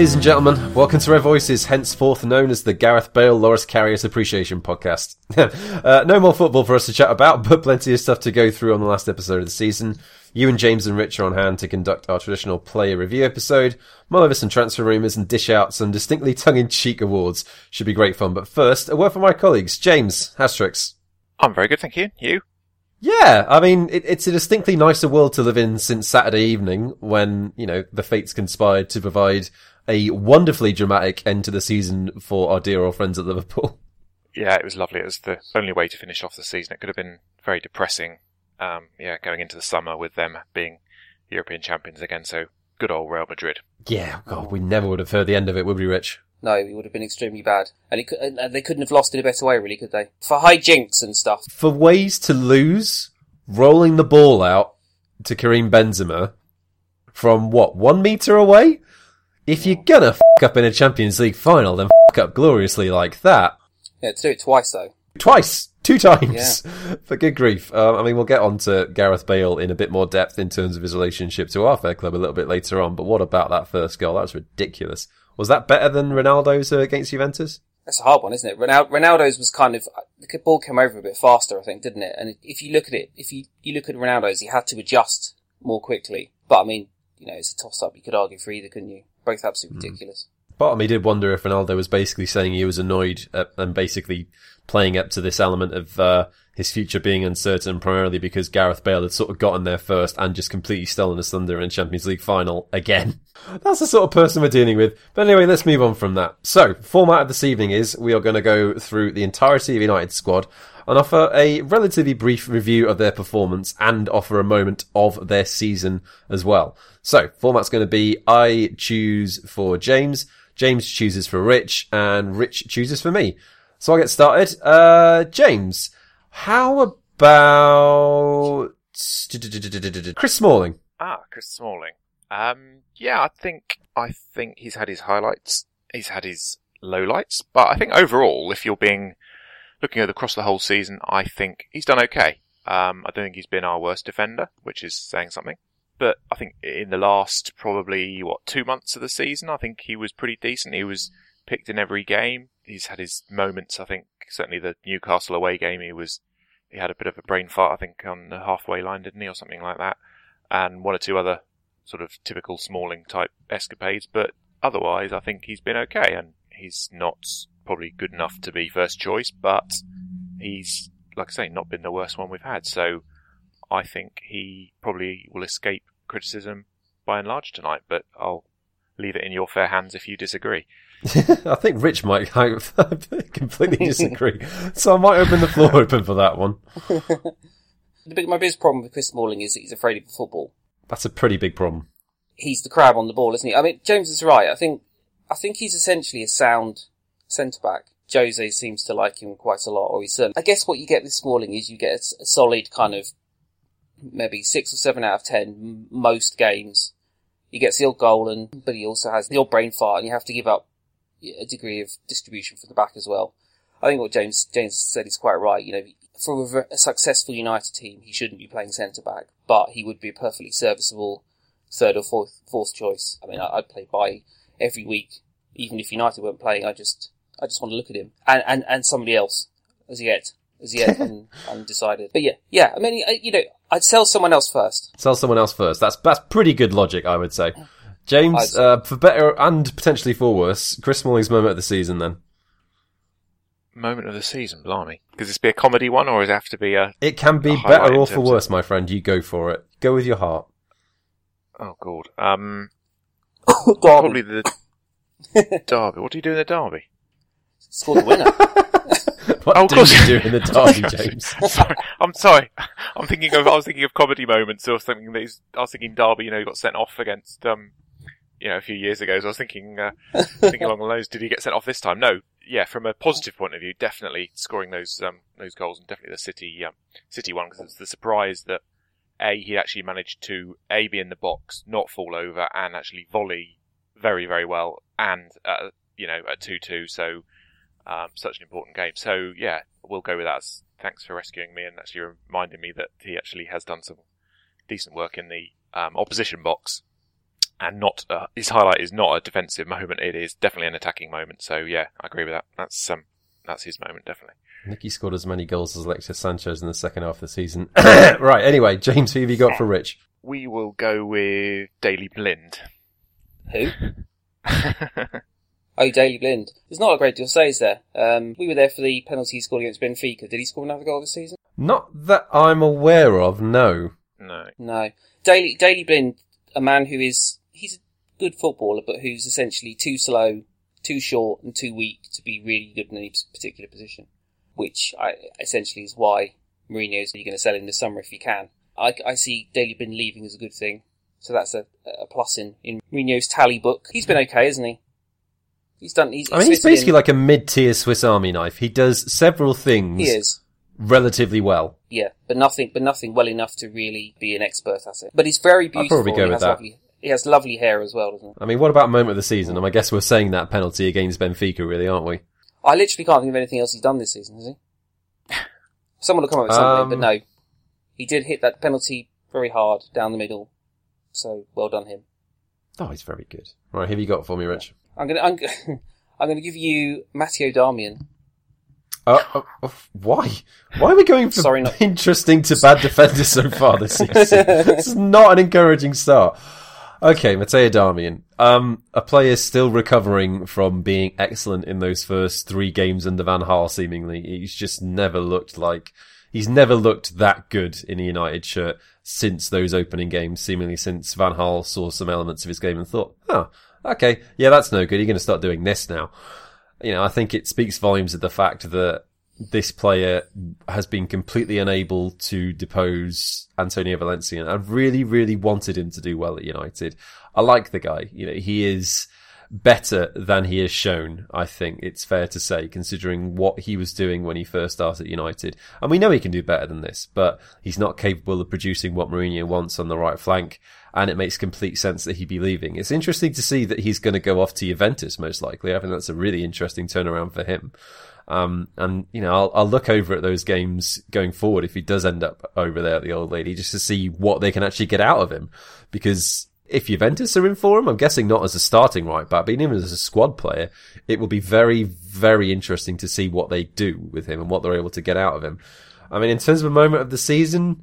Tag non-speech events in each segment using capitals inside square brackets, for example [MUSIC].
Ladies and gentlemen, welcome to Red Voices, henceforth known as the Gareth Bale Loris Karius Appreciation Podcast. [LAUGHS] uh, no more football for us to chat about, but plenty of stuff to go through on the last episode of the season. You and James and Rich are on hand to conduct our traditional player review episode, mull over some transfer rumours, and dish out some distinctly tongue-in-cheek awards. Should be great fun, but first, a word from my colleagues. James, Hastrix. I'm very good, thank you. You? Yeah, I mean, it, it's a distinctly nicer world to live in since Saturday evening when, you know, the fates conspired to provide a wonderfully dramatic end to the season for our dear old friends at Liverpool. [LAUGHS] Yeah, it was lovely. It was the only way to finish off the season. It could have been very depressing, um, yeah, going into the summer with them being European champions again. So good old Real Madrid. Yeah, God, we never would have heard the end of it, would we, Rich? No, it would have been extremely bad, and, could, and they couldn't have lost in a better way, really, could they? For high jinks and stuff. For ways to lose, rolling the ball out to Karim Benzema from what one meter away. If you're gonna f up in a Champions League final, then f up gloriously like that. Yeah, to do it twice though. Twice, two times. Yeah. [LAUGHS] For good grief. Um, I mean, we'll get on to Gareth Bale in a bit more depth in terms of his relationship to our fair club a little bit later on. But what about that first goal? That was ridiculous. Was that better than Ronaldo's uh, against Juventus? That's a hard one, isn't it? Ronaldo's was kind of the ball came over a bit faster, I think, didn't it? And if you look at it, if you you look at Ronaldo's, he had to adjust more quickly. But I mean, you know, it's a toss up. You could argue for either, couldn't you? Both absolutely mm. ridiculous. Part of me did wonder if Ronaldo was basically saying he was annoyed at, and basically playing up to this element of uh, his future being uncertain, primarily because Gareth Bale had sort of gotten there first and just completely stolen his thunder in Champions League final again. [LAUGHS] That's the sort of person we're dealing with. But anyway, let's move on from that. So, format of this evening is we are going to go through the entirety of United squad and offer a relatively brief review of their performance and offer a moment of their season as well. So, format's going to be I choose for James, James chooses for Rich, and Rich chooses for me. So I'll get started. Uh, James, how about Chris Smalling? Ah, Chris Smalling. Um, yeah, I think I think he's had his highlights. He's had his lowlights, but I think overall, if you're being looking at across the whole season, I think he's done okay. Um, I don't think he's been our worst defender, which is saying something. But I think in the last probably what two months of the season, I think he was pretty decent. He was picked in every game. He's had his moments. I think certainly the Newcastle away game, he was he had a bit of a brain fart. I think on the halfway line, didn't he, or something like that, and one or two other sort of typical Smalling type escapades. But otherwise, I think he's been okay, and he's not probably good enough to be first choice, but he's, like I say, not been the worst one we've had. So I think he probably will escape criticism by and large tonight, but I'll leave it in your fair hands if you disagree. [LAUGHS] I think Rich might [LAUGHS] completely [LAUGHS] disagree, so I might open the floor open for that one. my biggest problem with Chris Smalling is that he's afraid of football. That's a pretty big problem. He's the crab on the ball, isn't he? I mean, James is right. I think I think he's essentially a sound centre back. Jose seems to like him quite a lot, or he's certainly. I guess what you get with Smalling is you get a, a solid kind of maybe six or seven out of ten most games. He gets the odd goal, and but he also has the odd brain fart, and you have to give up a degree of distribution for the back as well. I think what James James said is quite right. You know, for a, a successful United team, he shouldn't be playing centre back, but he would be a perfectly serviceable third or fourth fourth choice. I mean, I, would play by every week, even if United weren't playing. I just I just want to look at him and and, and somebody else as yet as yet [LAUGHS] un, undecided. But yeah, yeah. I mean, you know, I'd sell someone else first. Sell someone else first. That's that's pretty good logic, I would say. James, uh, for better and potentially for worse, Chris Smalling's moment of the season. Then moment of the season, blimey. Does this be a comedy one, or does it have to be a? It can be better or for worse, of... my friend. You go for it. Go with your heart. Oh God. Um, [COUGHS] probably the [COUGHS] derby. What do you do in the derby? Score the winner. [LAUGHS] [LAUGHS] what oh, do you do in the [LAUGHS] derby, James? [LAUGHS] sorry, I'm sorry. I'm thinking of. I was thinking of comedy moments or something. That is, I was thinking Derby. You know, he got sent off against. Um, you know, a few years ago. So I was thinking, uh, thinking along those. Did he get sent off this time? No. Yeah, from a positive point of view, definitely scoring those um, those goals and definitely the City um, City one because it's the surprise that a he actually managed to a be in the box, not fall over, and actually volley very very well, and uh, you know at two two. So um, such an important game. So yeah, we'll go with that. Thanks for rescuing me and actually reminding me that he actually has done some decent work in the um, opposition box. and not uh, his highlight is not a defensive moment. It is definitely an attacking moment. So yeah, I agree with that. That's um, that's his moment definitely. Nicky scored as many goals as Alexis Sanchez in the second half of the season. [COUGHS] right. Anyway, James, who have you got for Rich? We will go with Daley Blind. Who? [LAUGHS] oh, Daley Blind. There's not a great deal to say, is there? Um, we were there for the penalty he scored against Benfica. Did he score another goal this season? Not that I'm aware of. No. No. No. Daley Daley Blind, a man who is he's a good footballer, but who's essentially too slow, too short, and too weak to be really good in any particular position. Which I, essentially is why Mourinho's going to sell him this summer if he can. I, I see Daley Blind leaving as a good thing, so that's a, a plus in in Mourinho's tally book. He's been okay, hasn't he? He's done. He's, I mean, he's basically in- like a mid-tier Swiss Army knife. He does several things he is. relatively well. Yeah, but nothing, but nothing well enough to really be an expert at it. But he's very beautiful. I'd probably go he with has that. Lovely, he has lovely hair as well, doesn't he? I mean, what about moment of the season? And I guess we're saying that penalty against Benfica, really, aren't we? I literally can't think of anything else he's done this season, has he? [SIGHS] Someone will come up with something, Um, but no. He did hit that penalty very hard down the middle. So well done him. Oh, he's very good. Right, who have you got for me, Rich? I'm gonna I'm, [LAUGHS] I'm gonna give you Matteo Darmian. Uh, uh, uh, why? Why are we going from Sorry, not- [LAUGHS] interesting to bad defenders so far this [LAUGHS] season? this is not an encouraging start. Okay, Matteo Darmian. Um, a player still recovering from being excellent in those first three games under Van Gaal, seemingly. He's just never looked like, he's never looked that good in a United shirt since those opening games, seemingly since Van Gaal saw some elements of his game and thought, oh, okay, yeah, that's no good. You're going to start doing this now you know, I think it speaks volumes of the fact that this player has been completely unable to depose Antonio Valencia. And I really, really wanted him to do well at United. I like the guy. You know, he is better than he has shown. I think it's fair to say, considering what he was doing when he first started at United. And we know he can do better than this, but he's not capable of producing what Mourinho wants on the right flank. And it makes complete sense that he'd be leaving. It's interesting to see that he's going to go off to Juventus, most likely. I think that's a really interesting turnaround for him. Um, and you know, I'll, I'll look over at those games going forward if he does end up over there at the old lady, just to see what they can actually get out of him. Because if Juventus are in for him, I'm guessing not as a starting right back, but even as a squad player, it will be very, very interesting to see what they do with him and what they're able to get out of him. I mean, in terms of a moment of the season,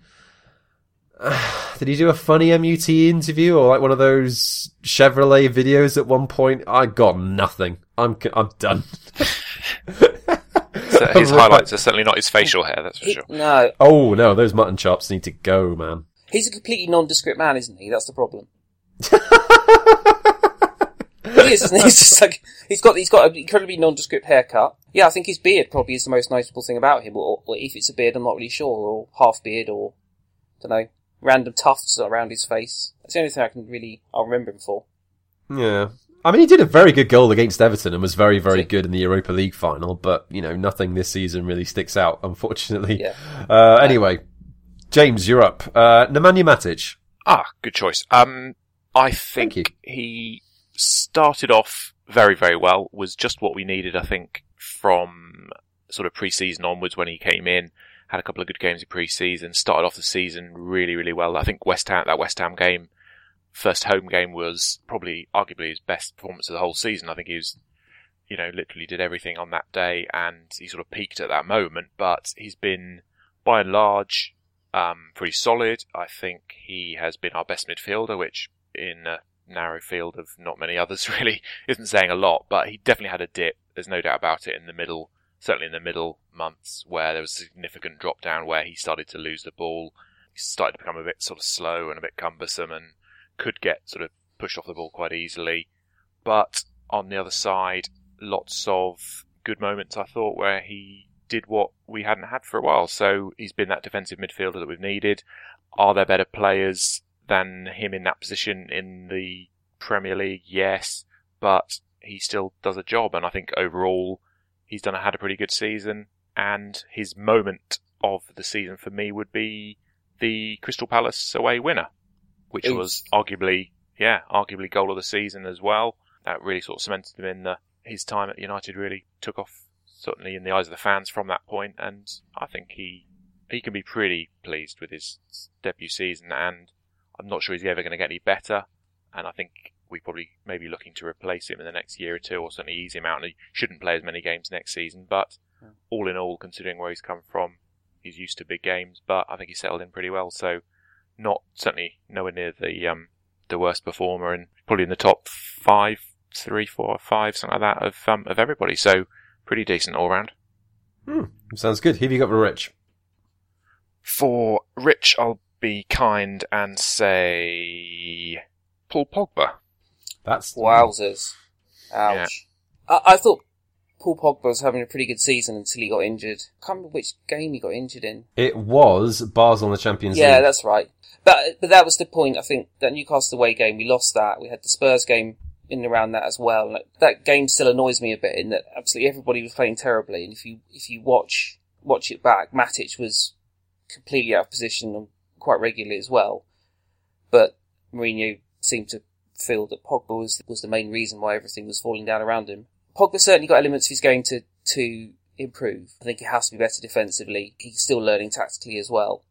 [SIGHS] did he do a funny MUT interview or like one of those Chevrolet videos at one point? I got nothing. I'm I'm done. So [LAUGHS] his highlights are certainly not his facial hair, that's for He- sure. No, Oh no, those mutton chops need to go, man. he's a completely nondescript man, isn't he? That's the problem. [LAUGHS] he is, isn't he? He's just like he's got he's got an incredibly nondescript haircut. Yeah, I think his beard probably is the most notable thing about him. Or, or if it's a beard, I'm not really sure. Or half beard, or don't know, random tufts around his face. That's the only thing I can really I'll remember him for. Yeah. I mean, he did a very good goal against Everton and was very, very good in the Europa League final, but, you know, nothing this season really sticks out, [LAUGHS] unfortunately. Yeah. Uh, anyway, James, you're up. Uh, Nemanja Matic. Ah, good choice. Um, I think he started off very, very well. Was just what we needed, I think, from sort of pre-season onwards when he came in. Had a couple of good games in pre-season. Started off the season really, really well. I think West Ham, that West Ham game, first home game was probably arguably his best performance of the whole season. I think he was, you know, literally did everything on that day and he sort of peaked at that moment, but he's been by and large um, pretty solid. I think he has been our best midfielder, which in a narrow field of not many others [LAUGHS] really isn't saying a lot, but he definitely had a dip. There's no doubt about it in the middle, certainly in the middle months where there was a significant drop down where he started to lose the ball. He started to become a bit sort of slow and a bit cumbersome and could get sort of pushed off the ball quite easily. But on the other side, lots of good moments I thought where he did what we hadn't had for a while. So he's been that defensive midfielder that we've needed. Are there better players than him in that position in the Premier League? Yes, but he still does a job, and I think overall he's done had a pretty good season. And his moment of the season for me would be the Crystal Palace away winner, which Oof. was arguably, yeah, arguably goal of the season as well. That really sort of cemented him in the his time at United. Really took off certainly in the eyes of the fans from that point, and I think he he can be pretty pleased with his debut season, and I'm not sure he's ever going to get any better. and I think we probably may be looking to replace him in the next year or two, or certainly ease him out. And he shouldn't play as many games next season. But Yeah. all in all, considering where he's come from, he's used to big games. But I think he's settled in pretty well. So not certainly nowhere near the um, the worst performer, and probably in the top five, three, four, five, something like that of um, of everybody. So pretty decent all round. Hmm, sounds good. Who have you got for Rich? For Rich, I'll be kind and say Paul Pogba. That's Wowzers. Ouch. I, I thought Paul Pogba was having a pretty good season until he got injured. I can't remember which game he got injured in. It was Basel in the Champions Yeah, League. Yeah, that's right. But but that was the point. I think that Newcastle away game, we lost that. We had the Spurs game in and around that as well. And that game still annoys me a bit in that absolutely everybody was playing terribly. And if you if you watch watch it back, Matic was completely out of position and quite regularly as well. But Mourinho seemed to feel that Pogba was was the main reason why everything was falling down around him. Pogba certainly got elements he's going to to improve. I think he has to be better defensively. He's still learning tactically as well.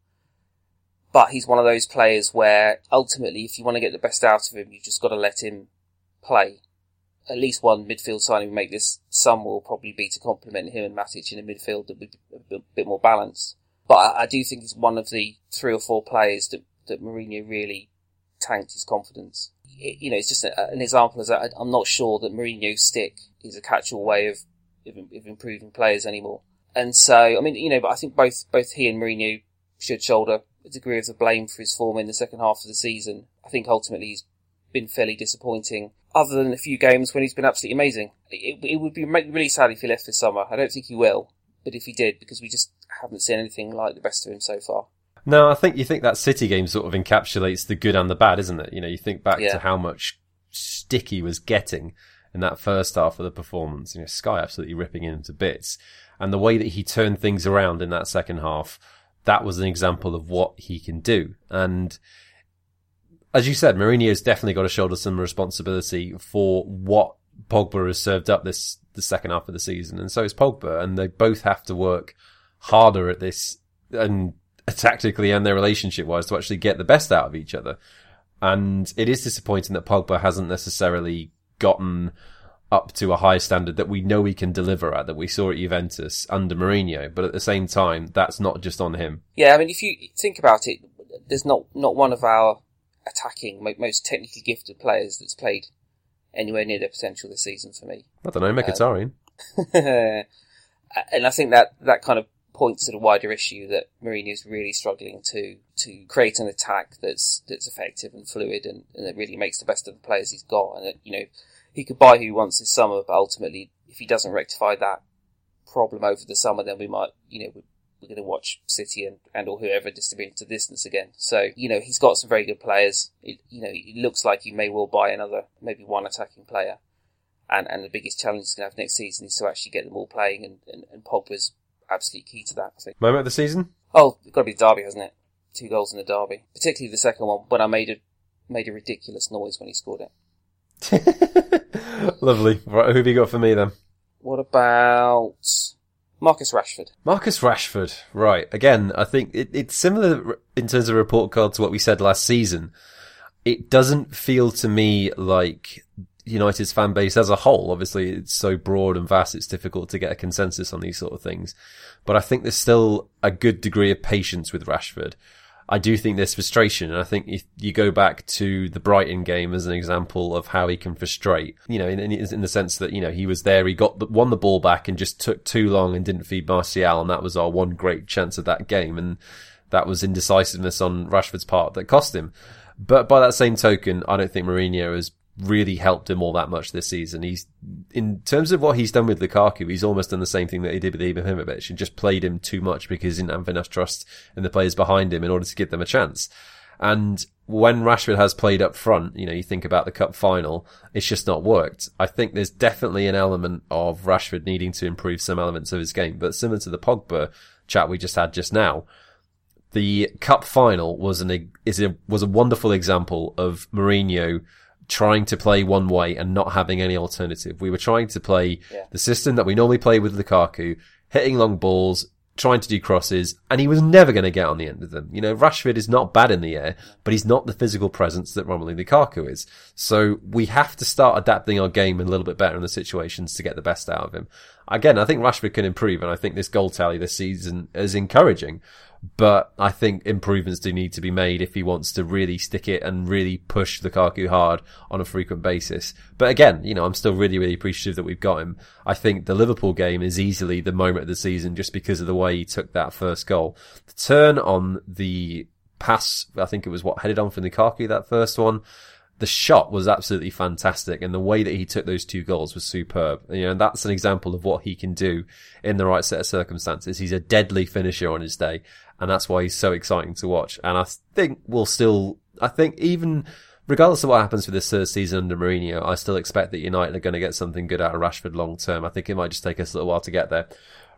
But he's one of those players where ultimately, if you want to get the best out of him, you've just got to let him play. At least one midfield signing will make this summer will probably be to complement him and Matic in a midfield that would be a bit- more balanced. But I do think he's one of the three or four players that, that Mourinho really tanked his confidence. It- you know, it's just a, an example as I, I'm not sure that Mourinho's stick is a catch-all way of, of, of improving players anymore. And so, I mean, you know, but I think both both he and Mourinho should shoulder a degree of the blame for his form in the second half of the season. I think ultimately he's been fairly disappointing, other than a few games when he's been absolutely amazing. It, it would be really sad if he left this summer. I don't think he will, but if he did, because we just haven't seen anything like the best of him so far. No, I think you think that City game sort of encapsulates the good and the bad, isn't it? You know, you think back Yeah. to how much stick he was getting in that first half of the performance. You know, Sky absolutely ripping him to bits, and the way that he turned things around in that second half, that was an example of what he can do. And as you said, Mourinho's definitely got to shoulder some responsibility for what Pogba has served up this the second half of the season, and so is Pogba, and they both have to work harder at this and tactically and their relationship wise to actually get the best out of each other. And it is disappointing that Pogba hasn't necessarily gotten up to a high standard that we know he can deliver at, that we saw at Juventus under Mourinho. But at the same time, that's not just on him. Yeah, I mean, if you think about it, there's not not one of our attacking most technically gifted players that's played anywhere near their potential this season for me. I don't know, Mkhitaryan. Um, [LAUGHS] and I think that that kind of points to a wider issue that Mourinho is really struggling to to create an attack that's that's effective and fluid and, and that really makes the best of the players he's got. And that, you know, he could buy who he wants this summer, but ultimately, if he doesn't rectify that problem over the summer, then we might, you know, we're, going to watch City and, and or whoever disappear into distance again. So, you know, he's got some very good players. It, you know, it looks like he may well buy another, maybe one attacking player. And, and the biggest challenge he's going to have next season is to actually get them all playing, and, and, and Pogba's absolutely key to that, I think. Moment of the season? Oh, it's got to be the derby, hasn't it? Two goals in the derby, particularly the second one when I made a made a ridiculous noise when he scored it. [LAUGHS] Lovely. Right, who have you got for me then? What about Marcus Rashford? Marcus Rashford. Right. Again, I think it, it's similar in terms of report card to what we said last season. It doesn't feel to me like United's fan base as a whole. Obviously, it's so broad and vast, it's difficult to get a consensus on these sort of things. But I think there's still a good degree of patience with Rashford. I do think there's frustration. And I think if you go back to the Brighton game as an example of how he can frustrate, you know, in, in, the sense that, you know, he was there, he got the, won the ball back and just took too long and didn't feed Martial. And that was our one great chance of that game. And that was indecisiveness on Rashford's part that cost him. But by that same token, I don't think Mourinho has really helped him all that much this season. He's, in terms of what he's done with Lukaku, he's almost done the same thing that he did with Ibrahimovic and just played him too much because he didn't have enough trust in the players behind him in order to give them a chance. And when Rashford has played up front, you know, you think about the cup final, it's just not worked. I think there's definitely an element of Rashford needing to improve some elements of his game, but similar to the Pogba chat we just had just now, the cup final was an is a was a wonderful example of Mourinho trying to play one way and not having any alternative. We were trying to play Yeah. the system that we normally play with Lukaku, hitting long balls, trying to do crosses, and he was never going to get on the end of them. You know, Rashford is not bad in the air, but he's not the physical presence that Romelu Lukaku is. So we have to start adapting our game a little bit better in the situations to get the best out of him. Again, I think Rashford can improve, and I think this goal tally this season is encouraging but I think improvements do need to be made if he wants to really stick it and really push the Lukaku hard on a frequent basis. But again, you know, I'm still really, really appreciative that we've got him. I think the Liverpool game is easily the moment of the season just because of the way he took that first goal. The turn on the pass, I think it was what headed on from Lukaku, that first one the shot was absolutely fantastic and the way that he took those two goals was superb. You know, and that's an example of what he can do in the right set of circumstances. He's a deadly finisher on his day and that's why he's so exciting to watch. And I think we'll still, I think even regardless of what happens for this third season under Mourinho, I still expect that United are going to get something good out of Rashford long term. I think it might just take us a little while to get there.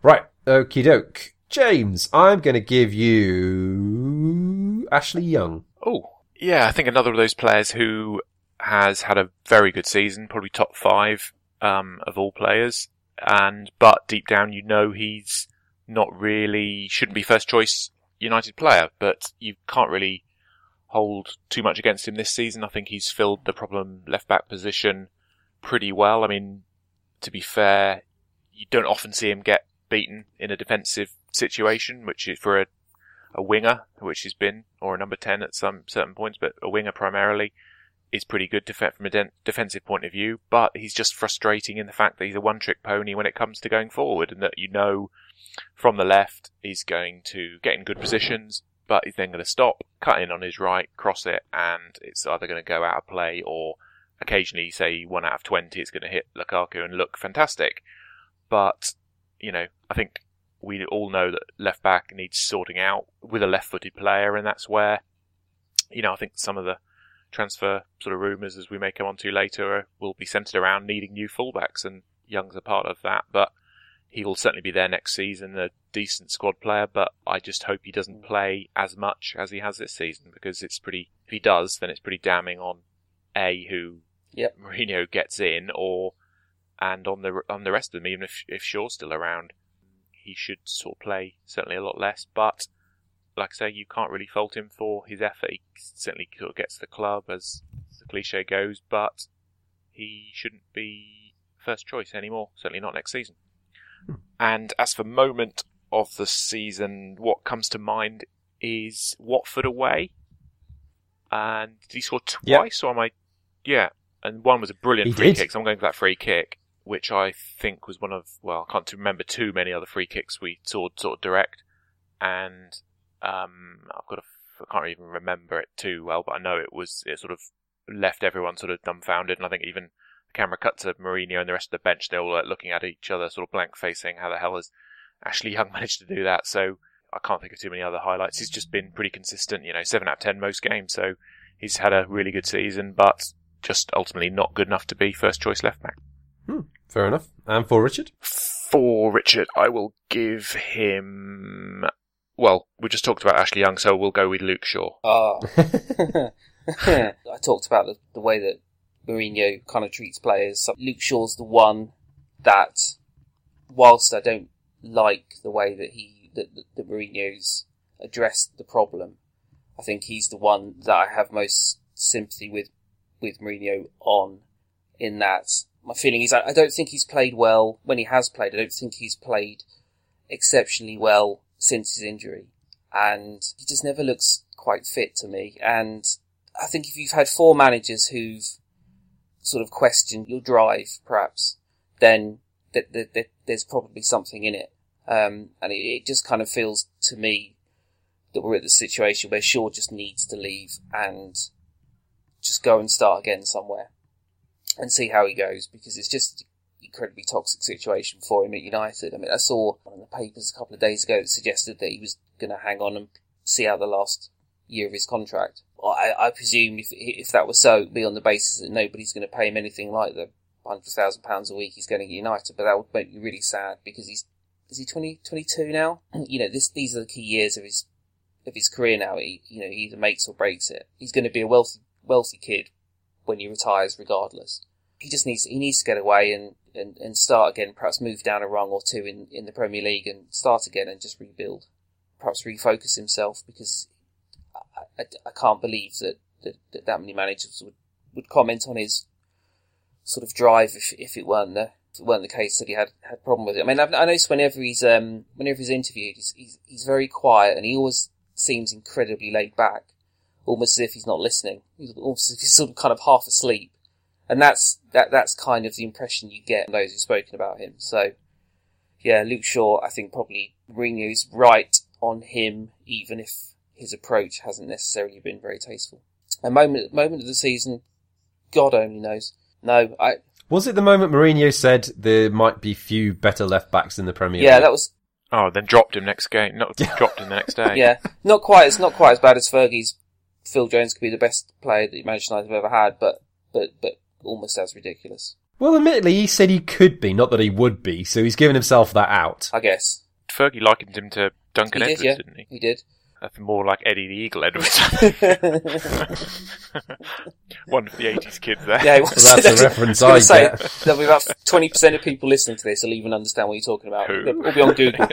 Right, okie doke. James, I'm going to give you Ashley Young. Oh, yeah, I think another of those players who has had a very good season, probably top five um, of all players, and but deep down you know he's not really shouldn't be first choice United player, but you can't really hold too much against him this season. I think he's filled the problem left back position pretty well. I mean, to be fair, you don't often see him get beaten in a defensive situation, which is for a a winger, which he's been, or a number 10 at some certain points, but a winger primarily, is pretty good def- from a de- defensive point of view, but he's just frustrating in the fact that he's a one trick pony when it comes to going forward, and that you know from the left he's going to get in good positions, but he's then going to stop, cut in on his right, cross it, and it's either going to go out of play or occasionally, say, one out of 20, it's going to hit Lukaku and look fantastic. But, you know, I think we all know that left back needs sorting out with a left-footed player, and that's where, you know, I think some of the transfer sort of rumours, as we may come on to later, will be centred around needing new fullbacks, and Young's a part of that. But he will certainly be there next season, a decent squad player. But I just hope he doesn't mm. play as much as he has this season, because it's pretty. If he does, then it's pretty damning on a who yep. Mourinho gets in, or and on the on the rest of them, even if if Shaw's still around he should sort of play certainly a lot less. But like I say, you can't really fault him for his effort. He certainly sort of gets the club, as the cliche goes, but he shouldn't be first choice anymore. Certainly not next season. And as for moment of the season, what comes to mind is Watford away. And did he score twice, yep. or am I? Yeah, and one was a brilliant he free did. kick. So I'm going for that free kick which I think was one of well, I can't remember too many other free kicks we saw sort of direct, and um, I've got a, I can't even remember it too well, but I know it was it sort of left everyone sort of dumbfounded, and I think even the camera cut to Mourinho and the rest of the bench, they're all like, looking at each other, sort of blank facing. How the hell has Ashley Young [LAUGHS] managed to do that? So I can't think of too many other highlights. He's just been pretty consistent, you know, seven out of ten most games, so he's had a really good season, but just ultimately not good enough to be first choice left back. Hmm. Fair enough. And for Richard? For Richard, I will give him. Well, we just talked about Ashley Young, so we'll go with Luke Shaw. Ah. [LAUGHS] I talked about the, the way that Mourinho kind of treats players. Luke Shaw's the one that, whilst I don't like the way that he that, that, that Mourinho's addressed the problem, I think he's the one that I have most sympathy with with Mourinho on. In that my feeling is I, I don't think he's played well when he has played. I don't think he's played exceptionally well since his injury, and he just never looks quite fit to me. And I think if you've had four managers who've sort of question your drive, perhaps, then th- th- th- there's probably something in it. Um, and it, it, just kind of feels to me that we're at the situation where Shaw just needs to leave and just go and start again somewhere and see how he goes because it's just incredibly toxic situation for him at United. I mean, I saw one of the papers a couple of days ago that suggested that he was going to hang on and see out the last year of his contract. I, I presume if if that was so, it'd be on the basis that nobody's going to pay him anything like the hundred thousand pounds a week he's getting at United. But that would make me really sad because he's is he 20, 22 now? [CLEARS THROAT] you know, this these are the key years of his of his career now. He you know he either makes or breaks it. He's going to be a wealthy wealthy kid when he retires, regardless he just needs he needs to get away and and, and start again, perhaps move down a rung or two in, in the Premier League and start again and just rebuild. Perhaps refocus himself because I, I, can't believe that, that, that that many managers would, would comment on his sort of drive if, if it weren't the it weren't the case that he had had problem with it. I mean, I've, I whenever he's um, whenever he's interviewed, he's, he's he's very quiet and he always seems incredibly laid back, almost as if he's not listening. He's almost he's sort of kind of half asleep, and that's that that's kind of the impression you get from those who've spoken about him. So, yeah, Luke Shaw, I think probably Mourinho's right on him, even if his approach hasn't necessarily been very tasteful. A moment moment of the season, God only knows. No, I Was it the moment Mourinho said there might be few better left backs in the Premier yeah, League? that was Oh, then dropped him next game. Not [LAUGHS] dropped him the next day. yeah, not quite. It's not quite as bad as Fergie's. Phil Jones could be the best player that Manchester United have ever had, but but but almost as ridiculous, Well, admittedly, he said he could be, not that he would be, so he's given himself that out. I guess. Fergie likened him to Duncan He did, Edwards, yeah. didn't he? He did. That's more like Eddie the Eagle Edwards. [LAUGHS] [LAUGHS] One of the 80s kids there. Yeah, it Well, was. that's a [LAUGHS] reference I I get. say, there'll be about twenty percent of people listening to this will even understand what you're talking about. Who? It'll be on Google.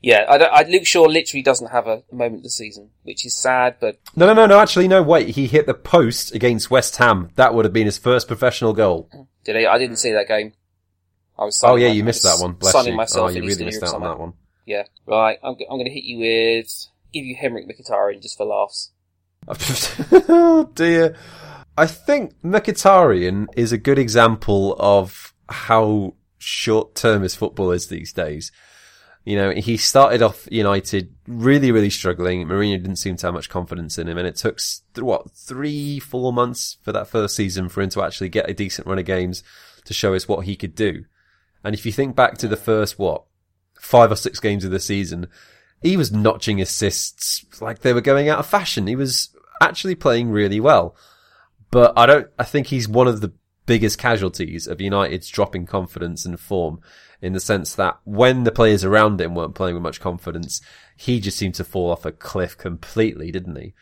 yeah, I don't, I, Luke Shaw literally doesn't have a moment this season, which is sad. But No, no, no, no, actually, no, wait. He hit the post against West Ham. That would have been his first professional goal. did I? I didn't see that game. I was. Oh, yeah, you missed that one. Bless sunning you. myself oh, you really Eastern missed Europe out on that one. Yeah, right. I'm, g- I'm going to hit you with give you Henrikh Mkhitaryan just for laughs. oh dear. I think Mkhitaryan is a good example of how short-termist football is these days. You know, he started off United really, really struggling. Mourinho didn't seem to have much confidence in him, and it took what three, four months for that first season for him to actually get a decent run of games to show us what he could do. And if you think back to the first what five or six games of the season, he was notching assists like they were going out of fashion. He was actually playing really well. But I don't, I think he's one of the biggest casualties of United's dropping confidence and form in the sense that when the players around him weren't playing with much confidence, he just seemed to fall off a cliff completely, didn't he?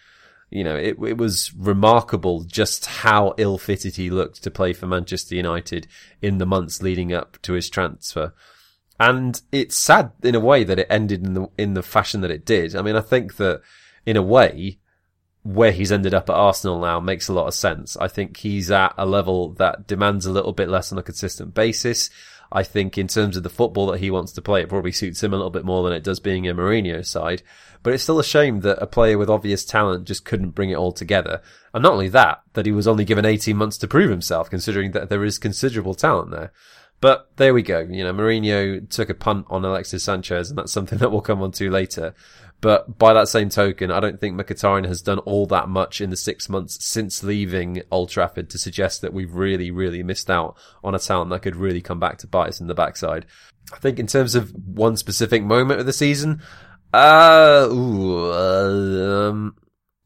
You know, it, it was remarkable just how ill-fitted he looked to play for Manchester United in the months leading up to his transfer. And it's sad in a way that it ended in the, in the fashion that it did. I mean, I think that in a way, where he's ended up at Arsenal now makes a lot of sense. I think he's at a level that demands a little bit less on a consistent basis. I think in terms of the football that he wants to play, it probably suits him a little bit more than it does being a Mourinho side. But it's still a shame that a player with obvious talent just couldn't bring it all together. And not only that, that he was only given 18 months to prove himself, considering that there is considerable talent there. But there we go. You know, Mourinho took a punt on Alexis Sanchez, and that's something [LAUGHS] that we'll come on to later. But by that same token, I don't think Mkhitaryan has done all that much in the six months since leaving Old Trafford to suggest that we've really, really missed out on a talent that could really come back to bite us in the backside. I think in terms of one specific moment of the season, uh, ooh, uh, um,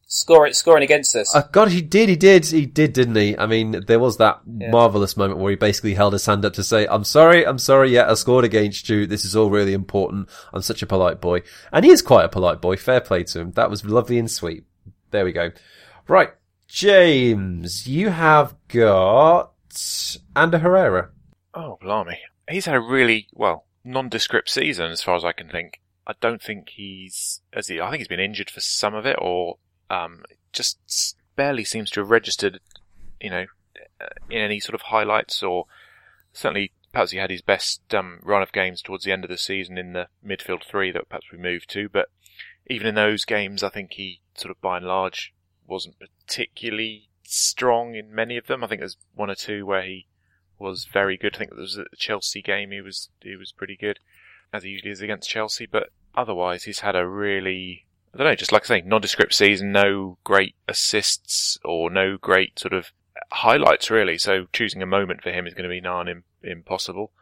Score scoring against us. uh, God, he did, he did, he did, didn't he? I mean, there was that marvelous moment where he basically held his hand up to say, I'm sorry, I'm sorry, yeah, I scored against you. This is all really important. I'm such a polite boy. And he is quite a polite boy. Fair play to him. That was lovely and sweet. There we go. Right. James, you have got Ander Herrera. Oh, blimey. He's had a really, well, nondescript season as far as I can think. I don't think he's, as he, I think he's been injured for some of it or, um, just barely seems to have registered, you know, uh, in any sort of highlights or certainly perhaps he had his best, um, run of games towards the end of the season in the midfield three that perhaps we moved to, but even in those games, I think he sort of by and large wasn't particularly strong in many of them. I think there's one or two where he was very good. I think there was a Chelsea game he was he was pretty good, as he usually is against Chelsea. But otherwise, he's had a really I don't know, just like I say, nondescript season. No great assists or no great sort of highlights really. So choosing a moment for him is going to be nigh on impossible.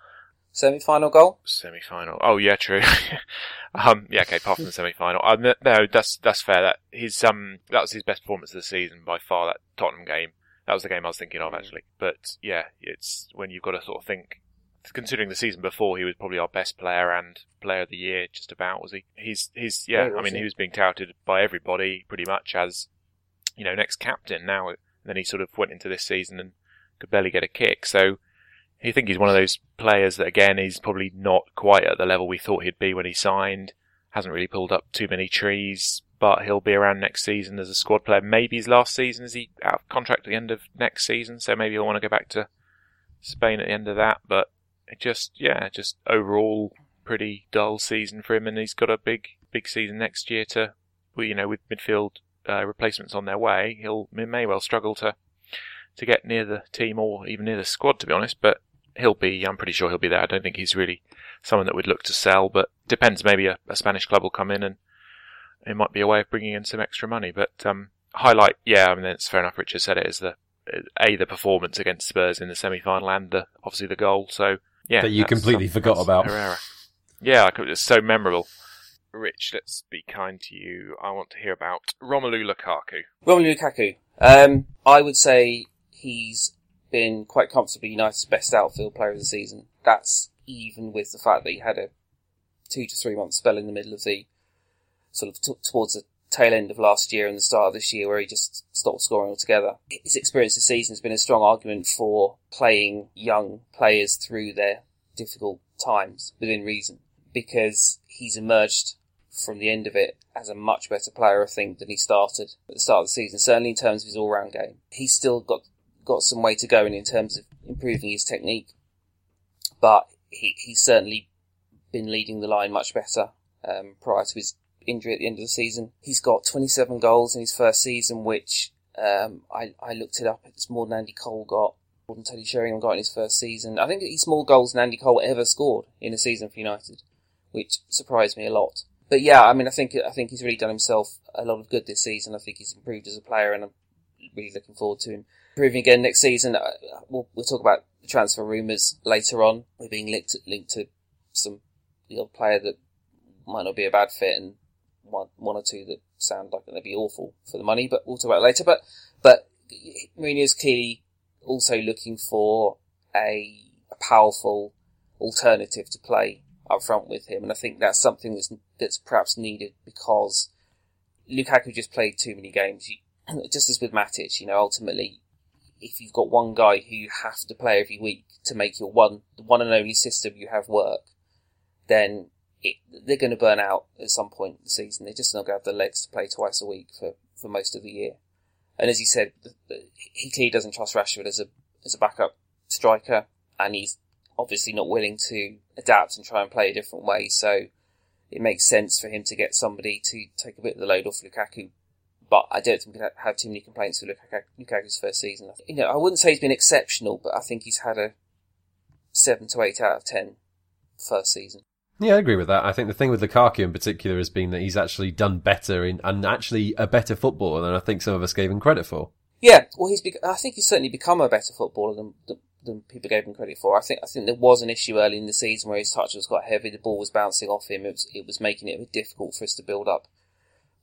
Semi-final goal. Semi-final. Oh yeah, true. [LAUGHS] um, yeah, okay. Apart from the semi-final, um, no, that's that's fair. That his um, that was his best performance of the season by far. That Tottenham game. That was the game I was thinking of actually. But yeah, it's when you've got to sort of think. Considering the season before, he was probably our best player and player of the year, just about was he? He's he's yeah. I mean, he was being touted by everybody pretty much as you know next captain. Now, and then he sort of went into this season and could barely get a kick. So I think he's one of those players that again he's probably not quite at the level we thought he'd be when he signed. Hasn't really pulled up too many trees, but he'll be around next season as a squad player. Maybe his last season is he out of contract at the end of next season, so maybe he'll want to go back to Spain at the end of that. But just yeah, just overall pretty dull season for him, and he's got a big big season next year to, well, you know, with midfield uh, replacements on their way, he'll he may well struggle to to get near the team or even near the squad, to be honest. But he'll be, I'm pretty sure he'll be there. I don't think he's really someone that we'd look to sell, but depends. Maybe a, a Spanish club will come in and it might be a way of bringing in some extra money. But um, highlight, yeah, I mean, it's fair enough. Richard said it is the a the performance against Spurs in the semi-final and the obviously the goal. So yeah, that you completely forgot about. Herrera. Yeah, it's so memorable. Rich, let's be kind to you. I want to hear about Romelu Lukaku. Romelu Lukaku. Um, I would say he's been quite comfortably United's best outfield player of the season. That's even with the fact that he had a two to three month spell in the middle of the sort of t- towards the tail end of last year and the start of this year where he just stopped scoring altogether. His experience this season has been a strong argument for playing young players through their difficult times within reason because he's emerged from the end of it as a much better player, I think, than he started at the start of the season, certainly in terms of his all round game. He's still got got some way to go in, in terms of improving his technique, but he, he's certainly been leading the line much better um, prior to his injury at the end of the season. He's got 27 goals in his first season, which um, I, I looked it up. It's more than Andy Cole got, more than Teddy Sheringham got in his first season. I think he's more goals than Andy Cole ever scored in a season for United, which surprised me a lot. But yeah, I mean, I think I think he's really done himself a lot of good this season. I think he's improved as a player, and I'm really looking forward to him improving again next season. Uh, we'll, we'll talk about transfer rumours later on. We're being linked linked to some the player that might not be a bad fit, and one one or two that sound like they'd be awful for the money. But we'll talk about it later. But but Mourinho's clearly also looking for a, a powerful alternative to play up front with him, and I think that's something that's that's perhaps needed because Lukaku just played too many games. [CLEARS THROAT] Just as with Matic, you know, ultimately if you've got one guy who you have to play every week to make your one, the one and only system you have work, then it, they're going to burn out at some point in the season. They're just not going to have the legs to play twice a week for, for most of the year. And as you said, he clearly doesn't trust Rashford as a as a backup striker, and he's obviously not willing to adapt and try and play a different way. So it makes sense for him to get somebody to take a bit of the load off Lukaku but I don't think we have too many complaints with Lukaku's first season. You know, I wouldn't say he's been exceptional, but I think he's had a seven to eight out of ten first season. Yeah, I agree with that. I think the thing with Lukaku in particular has been that he's actually done better in, and actually a better footballer than I think some of us gave him credit for. Yeah, well, he's. Be- I think he's certainly become a better footballer than, than, than people gave him credit for. I think. I think there was an issue early in the season where his touch was quite heavy. The ball was bouncing off him. It was. It was making it difficult for us to build up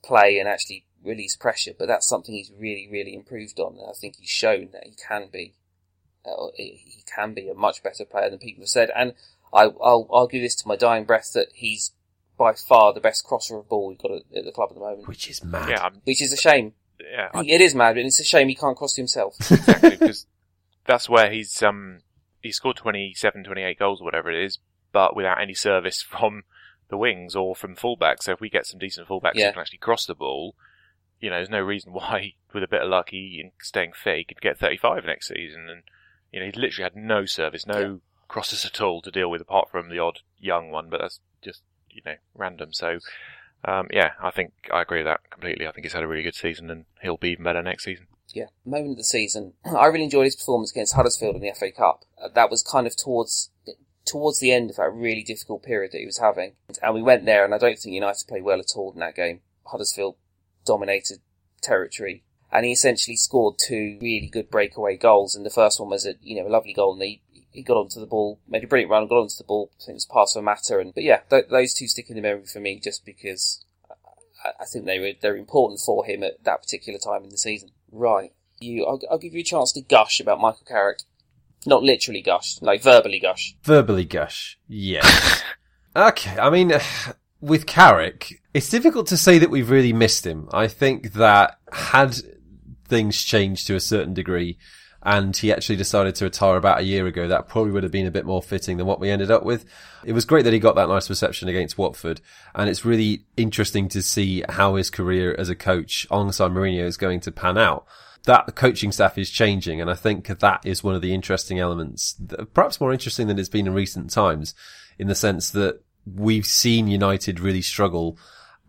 play and actually release pressure, but that's something he's really, really improved on. And I think he's shown that he can be, uh, he can be a much better player than people have said. And I, will argue this to my dying breath that he's by far the best crosser of ball we've got at the club at the moment. Which is mad. Yeah, Which is a shame. Yeah, I... it is mad, but it's a shame he can't cross himself. [LAUGHS] exactly, because that's where he's um he scored 27, 28 goals or whatever it is, but without any service [LAUGHS] from the wings or from fullbacks. So if we get some decent fullbacks yeah. who can actually cross the ball, you know, there's no reason [LAUGHS] why, with a bit of luck, he and staying fit, he could get 35 next season. And you know, he's literally had no service, no yeah. Crosses at all to deal with, apart from the odd young one. But that's just you know random. So. Um, yeah, I think I agree with that completely. I think he's had a really good season and he'll be even better next season. Yeah, moment of the season. [CLEARS THROAT] I really enjoyed his performance against Huddersfield in the FA Cup. Uh, that was kind of towards towards the end of that really difficult period that he was having. And we went there, and I don't think United played well at all in that game. Huddersfield dominated territory. And he essentially scored two really good breakaway goals. And the first one was a, you know, a lovely goal and he, he got onto the ball, made a brilliant run, got onto the ball. I think it was pass for Mata. And, but yeah, th- those two stick in the memory for me just because I, I think they were, they're important for him at that particular time in the season. Right. You, I'll, I'll give you a chance to gush about Michael Carrick. Not literally gush, like verbally gush. Verbally gush, yes. [LAUGHS] okay, I mean, [SIGHS] with Carrick, it's difficult to say that we've really missed him. I think that had things changed to a certain degree, and he actually decided to retire about a year ago, that probably would have been a bit more fitting than what we ended up with. It was great that he got that nice reception against Watford, and it's really interesting to see how his career as a coach alongside Mourinho is going to pan out. That coaching staff is changing, and I think that is one of the interesting elements, perhaps more interesting than it's been in recent times, in the sense that we've seen United really struggle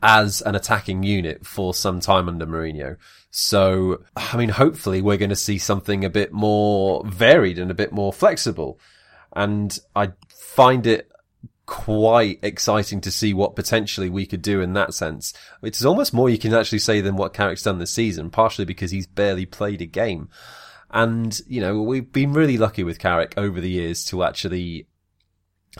as an attacking unit for some time under Mourinho. So, I mean, hopefully we're going to see something a bit more varied and a bit more flexible. And I find it quite exciting to see what potentially we could do in that sense. It's almost more you can actually say than what Carrick's done this season, partially because he's barely played a game. And, you know, we've been really lucky with Carrick over the years to actually,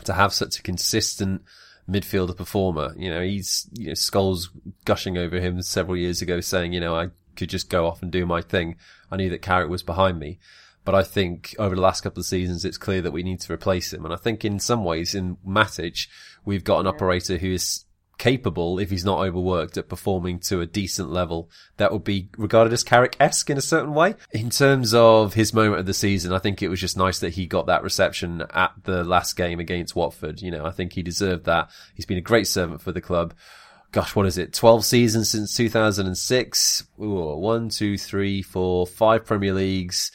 to have such a consistent, midfielder performer. You know, he's, you know, Scholes gushing over him several years ago saying, you know, I could just go off and do my thing. I knew that Carrick was behind me. But I think over the last couple of seasons, it's clear that we need to replace him. And I think in some ways in Matic, we've got an operator who is capable, if he's not overworked, at performing to a decent level that would be regarded as Carrick-esque in a certain way. In terms of his moment of the season, I think it was just nice that he got that reception at the last game against Watford. You know, I think he deserved that. He's been a great servant for the club gosh, what is it? 12 seasons since 2006. Ooh, one, two, three, four, five Premier Leagues,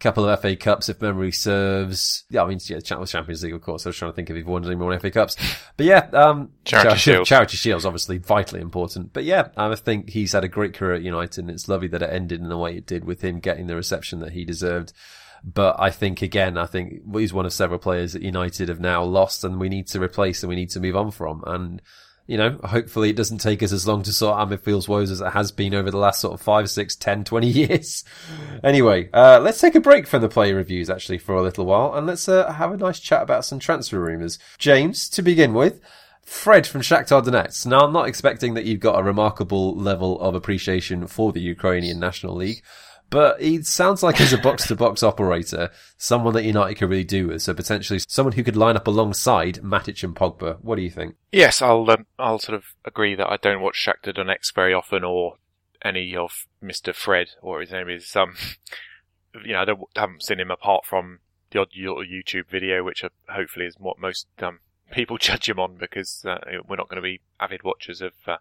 couple of FA Cups if memory serves. Yeah, I mean, yeah, Champions League, of course. I was trying to think if he won any more FA Cups. But yeah, um, Charity, charity Shield. Charity Shield's obviously vitally important. But yeah, I think he's had a great career at United and it's lovely that it ended in the way it did with him getting the reception that he deserved. But I think again, I think he's one of several players that United have now lost and we need to replace and we need to move on from. And you know, hopefully it doesn't take us as long to sort out midfield's woes as it has been over the last sort of five, six, ten, twenty [LAUGHS] years. anyway, uh, let's take a break from the player reviews actually for a little while and let's uh, have a nice chat about some transfer rumours. James, to begin with, Fred from Shakhtar Donetsk. Now, I'm not expecting that you've got a remarkable level of appreciation for the Ukrainian National League, but he sounds like he's a box to box operator, someone that United could really do with. So potentially someone who could line up alongside Matic and Pogba. What do you think? Yes, I'll um, I'll sort of agree that I don't watch Shakhtar Donetsk very often, or any of Mister Fred, or his name is um, [LAUGHS] you know, I don't, haven't seen him apart from the odd YouTube video, which hopefully is what most um, people [LAUGHS] judge him on because uh, we're not going to be avid watchers of uh,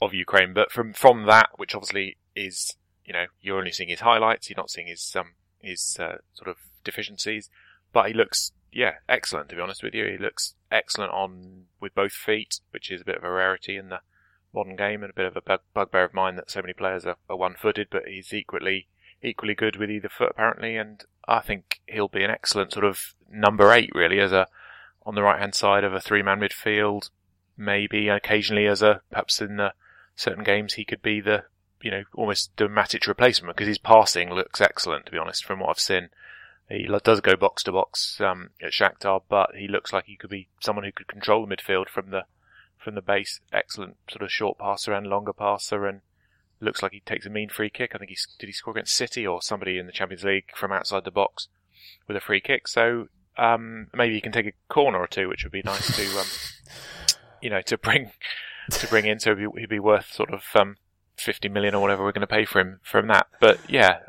of Ukraine. But from from that, which obviously is you know, you're only seeing his highlights. You're not seeing his um his uh, sort of deficiencies. But he looks, yeah, excellent. To be honest with you, he looks excellent on with both feet, which is a bit of a rarity in the modern game and a bit of a bug- bugbear of mine that so many players are, are one-footed. But he's equally equally good with either foot apparently, and I think he'll be an excellent sort of number eight really as a on the right hand side of a three-man midfield. Maybe occasionally as a perhaps in the certain games he could be the you know, almost dramatic replacement because his passing looks excellent, to be honest, from what I've seen. He does go box to box um, at Shakhtar, but he looks like he could be someone who could control the midfield from the from the base. Excellent sort of short passer and longer passer, and looks like he takes a mean free kick. I think he did he score against City or somebody in the Champions League from outside the box with a free kick. So um, maybe he can take a corner or two, which would be nice to um, [LAUGHS] you know to bring to bring in. So he'd be, he'd be worth sort of um, 50 million or whatever we're going to pay for him from that. But yeah.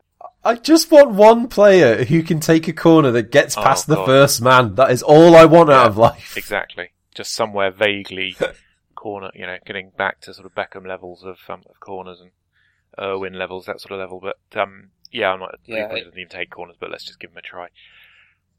I just want one player who can take a corner that gets oh, past oh, the first man. That is all I want yeah, out of life. Exactly. Just somewhere vaguely [LAUGHS] corner, you know, getting back to sort of Beckham levels of, um, of corners and Irwin levels, that sort of level. But, um, yeah, I'm not, yeah, he doesn't even take corners, but let's just give him a try.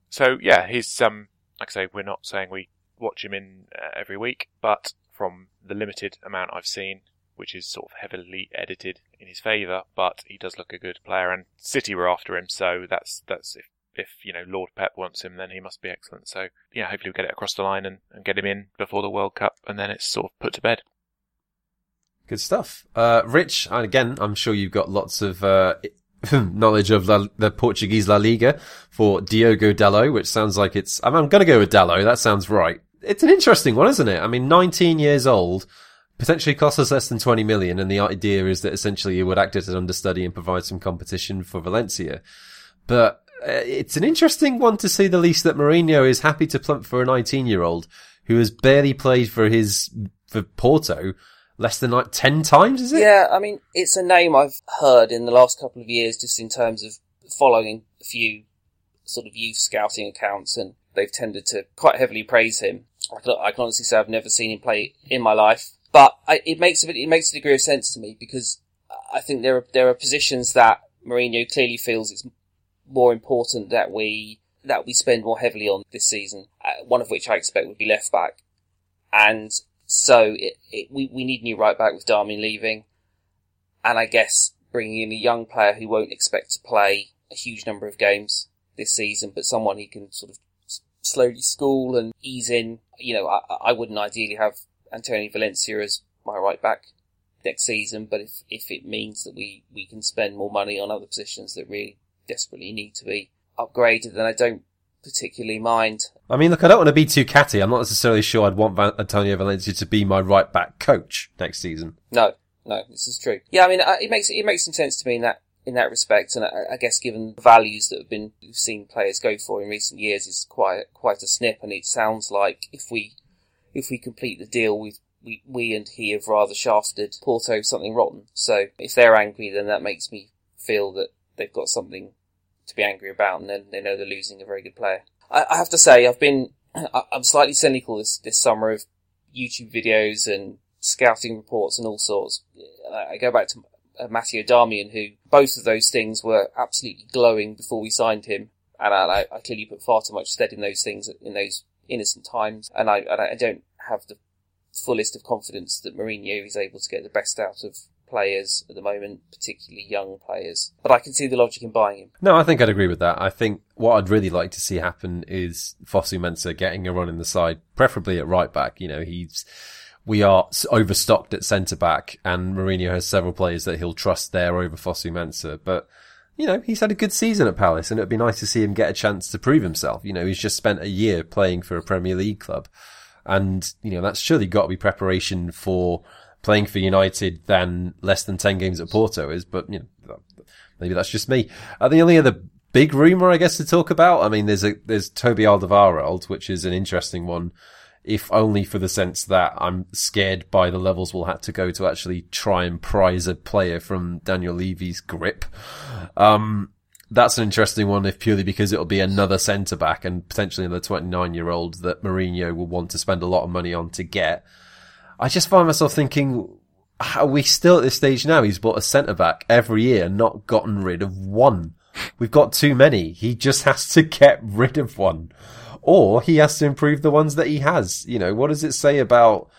So yeah, he's, um, like I say, we're not saying we watch him in uh, every week, but from the limited amount I've seen, which is sort of heavily edited in his favour, but he does look a good player, and City were after him, so that's that's if if you know Lord Pep wants him, then he must be excellent. So yeah, hopefully we'll get it across the line and, and get him in before the World Cup, and then it's sort of put to bed. Good stuff, uh, Rich. And again, I'm sure you've got lots of uh, [CLEARS THROAT] knowledge of La, the Portuguese La Liga for Diogo Dalot, which sounds like it's. I'm, I'm going to go with Dalot. That sounds right. It's an interesting one, isn't it? I mean, 19 years old potentially costs us less than 20 million. And the idea is that essentially you would act as an understudy and provide some competition for Valencia. But uh, it's an interesting one to say the least that Mourinho is happy to plump for a 19 year old who has barely played for his, for Porto less than like 10 times, is it? Yeah, I mean, it's a name I've heard in the last couple of years just in terms of following a few sort of youth scouting accounts, and they've tended to quite heavily praise him. I can honestly say I've never seen him play in my life, but I, it makes a bit, it makes a degree of sense to me because I think there are there are positions that Mourinho clearly feels it's more important that we that we spend more heavily on this season. Uh, one of which I expect would be left back, and so it, it, we we need new right back with Darmian leaving, and I guess bringing in a young player who won't expect to play a huge number of games this season, but someone he can sort of slowly school and ease in. You know, I, I wouldn't ideally have Antonio Valencia as my right back next season, but if, if it means that we, we can spend more money on other positions that really desperately need to be upgraded, then I don't particularly mind. I mean, look, I don't want to be too catty. I'm not necessarily sure I'd want Antonio Valencia to be my right back coach next season. No, no, this is true. Yeah, I mean, uh, it makes it makes some sense to me in that in that respect, and I, I guess given the values that have been we've seen players go for in recent years is quite quite a snip, and it sounds like if we if we complete the deal, we we we and he have rather shafted Porto something rotten. So if they're angry, then that makes me feel that they've got something to be angry about, and then they know they're losing a very good player. I, I have to say, I've been I'm slightly cynical this this summer of YouTube videos and scouting reports and all sorts. I go back to uh, Matteo Darmian, who both of those things were absolutely glowing before we signed him, and I, I clearly put far too much stead in those things in those innocent times, and I, and I don't have the fullest of confidence that Mourinho is able to get the best out of players at the moment, particularly young players. But I can see the logic in buying him. No, I think I'd agree with that. I think what I'd really like to see happen is Fosu-Mensah getting a run in the side, preferably at right back. You know, he's we are overstocked at centre back, and Mourinho has several players that he'll trust there over Fosu-Mensah. But you know, he's had a good season at Palace, and it'd be nice to see him get a chance to prove himself. You know, he's just spent a year playing for a Premier League club, and you know that's surely got to be preparation for playing for United than less than ten games at Porto is. But you know, maybe that's just me. Uh, the only other big rumor, I guess, to talk about. I mean, there's a there's Toby Alderweireld, which is an interesting one if only for the sense that I'm scared by the levels we'll have to go to actually try and prize a player from Daniel Levy's grip. Um, that's an interesting one if purely because it'll be another centre back and potentially another 29 year old that Mourinho will want to spend a lot of money on to get. I just find myself thinking, are we still at this stage now? He's bought a centre back every year, not gotten rid of one. We've got too many. He just has to [LAUGHS] get rid of one or he has to improve the ones that he has. You know, what does it say about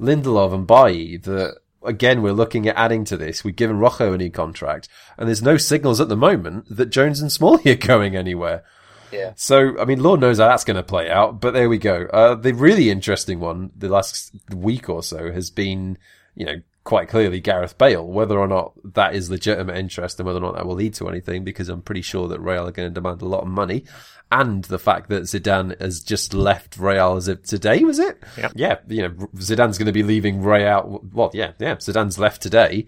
Lindelof and Bailly that again we're looking at adding to this? We've given Rojo a new contract, and there's no signals at the moment that Jones and Smalley [LAUGHS] are going anywhere. Yeah. So, I mean, Lord knows how that's going to play out, but there we go. Uh, the really interesting one, the last week or so, has been, you know, quite clearly Gareth Bale. Whether or not that is legitimate interest and whether or not that will lead to anything, because I'm pretty sure that Real are going to demand a lot of money and the fact that Zidane has just left Real as of today, was it? Yeah. Yeah, you know, Zidane's going to be leaving Real. Well, yeah, yeah, Zidane's left today